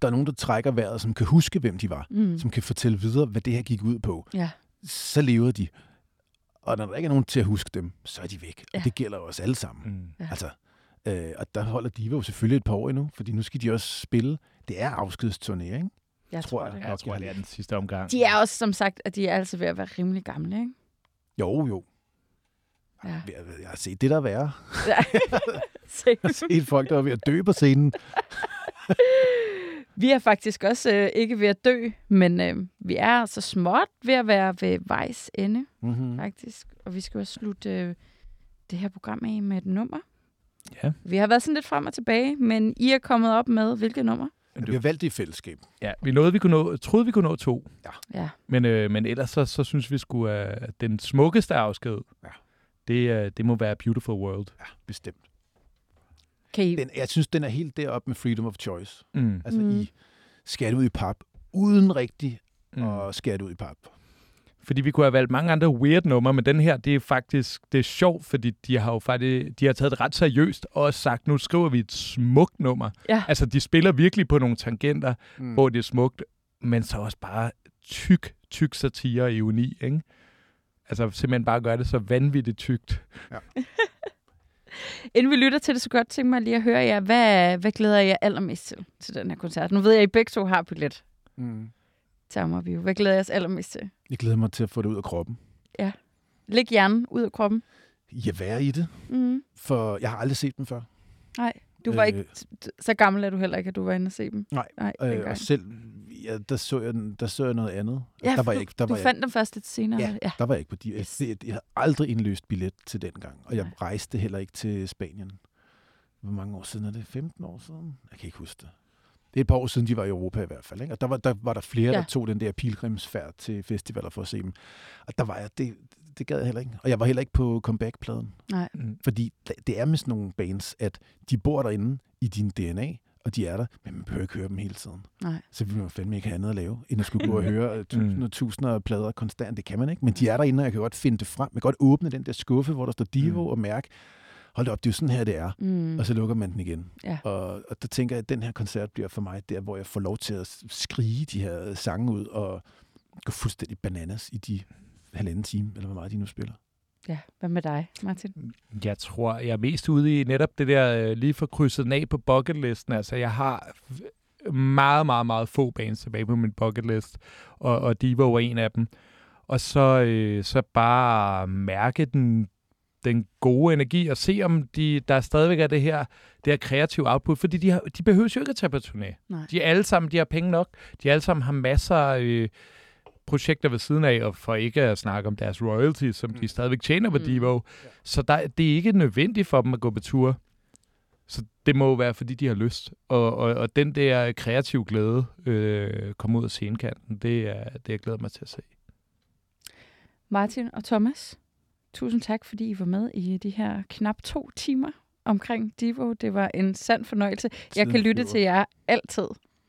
der er nogen, der trækker vejret, som kan huske, hvem de var, mm. som kan fortælle videre, hvad det her gik ud på, ja. så lever de. Og når der ikke er nogen til at huske dem, så er de væk. Ja. Og det gælder os alle sammen. Mm. Ja. Altså, øh, og der holder Diva jo selvfølgelig et par år endnu, fordi nu skal de også spille. Det er afskedsturné, ikke? Jeg Tror tror, jeg. det. Jeg tror, det er den sidste omgang. De er også, som sagt, at de er altså ved at være rimelig gamle, ikke? Jo, jo. Ja. Jeg, jeg har set det, der er værre. Se. Jeg har set folk, der er ved at dø på scenen. Vi er faktisk også øh, ikke ved at dø, men øh, vi er altså småt ved at være ved vejs ende, Mm-hmm. faktisk. Og vi skal jo slutte øh, det her program af med et nummer. Ja. Vi har været sådan lidt frem og tilbage, men I er kommet op med hvilket nummer? Vi har valgt det i fællesskab. Ja, vi nåede, vi kunne nå, troede, vi kunne nå to. Ja. Men, øh, men ellers så, så synes vi skulle at den smukkeste afsked, Ja. det, øh, det må være Beautiful World. Ja, bestemt. Kan I... Den, jeg synes, den er helt deroppe med Freedom of Choice. Mm. Altså, Mm. I det ud i pap, uden rigtig Mm. at skære det ud i pap. Fordi vi kunne have valgt mange andre weird numre, men den her, det er faktisk det er sjovt, fordi de har jo faktisk de har taget det ret seriøst og også sagt, nu skriver vi et smukt nummer. Ja. Altså, de spiller virkelig på nogle tangenter, Mm. hvor det er smukt, men så også bare tyk, tyk satire og ironi, ikke? Altså, simpelthen bare gøre det så vanvittigt tykt. Inden vi lytter til det, så godt tænke mig lige at høre jer, hvad, hvad glæder jeg allermest til, til den her koncert? Nu ved jeg, at I begge to har billet Mm. til Amagerview. Hvad glæder jeg os allermest til? Jeg glæder mig til at få det ud af kroppen. Læg hjernen ud af kroppen. Ja, være i det. Mm. For jeg har aldrig set dem før. Nej, du var Øh. ikke så gammel, er du heller ikke, at du var inde og se dem. Nej, Nej Øh, og selv, ja, der, så jeg, der så jeg noget andet. Ja, der var jeg ikke, der du var jeg, fandt dem først lidt senere. Ja. ja. der var jeg ikke på de. Yes. Jeg, jeg havde aldrig indløst billet til den gang, og jeg Nej. rejste heller ikke til Spanien. Hvor mange år siden er det? 15 år siden? Jeg kan ikke huske det. Det er et par år siden, de var i Europa i hvert fald. Ikke? Og der var, der var der flere, Ja. der tog den der pilgrimsfærd til festivaler for at se dem. Og der var jeg, det, det gad jeg heller ikke. Og jeg var heller ikke på comeback-pladen. Nej. Mm. Fordi det er med sådan nogle bands, at de bor derinde i din DNA, og de er der, men man behøver ikke høre dem hele tiden. Nej. Så vil man fandme ikke have andet at lave, end at skulle gå og høre øh, tusinder og tusinder af plader konstant. Det kan man ikke, men de er derinde, og jeg kan godt finde det frem. Jeg kan godt åbne den der skuffe, hvor der står Divo, Mm. og mærke, hold op, det er jo sådan her, det er. Mm. Og så lukker man den igen. Ja. Og, og der tænker jeg, at den her koncert bliver for mig der, hvor jeg får lov til at skrige de her sange ud, og gå fuldstændig bananas i de halvanden time, eller hvor meget de nu spiller. Ja, hvad med dig, Martin? Jeg tror, jeg er mest ude i netop det der øh, lige for krydset den af på bucketlisten. Altså, jeg har meget, meget, meget få bands tilbage på min bucketlist, og, og Divo er en af dem. Og så, øh, så bare mærke den, den gode energi og se, om de, der stadigvæk er det her, det her kreative output, fordi de, har, de behøver jo ikke at tage på turné. Nej. De alle sammen, de har penge nok. De alle sammen har masser af øh, projekter ved siden af, og for ikke at snakke om deres royalties, som de stadigvæk tjener på Mm. Divo. Så der, det er ikke nødvendigt for dem at gå på tur. Så det må jo være, fordi de har lyst. Og, og, og den der kreative glæde øh, komme ud af scenekanten, det er det, jeg glæder mig til at se. Martin og Thomas, tusind tak, fordi I var med i de her knap to timer omkring Divo. Det var en sand fornøjelse. Jeg kan lytte til jer altid.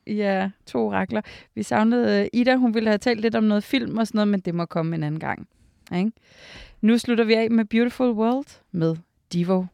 Ja, to orakler. Vi savnede øh, Ida, hun ville have talt lidt om noget film og sådan noget, men det må komme en anden gang. Ikke? Nu slutter vi af med Beautiful World med Divo.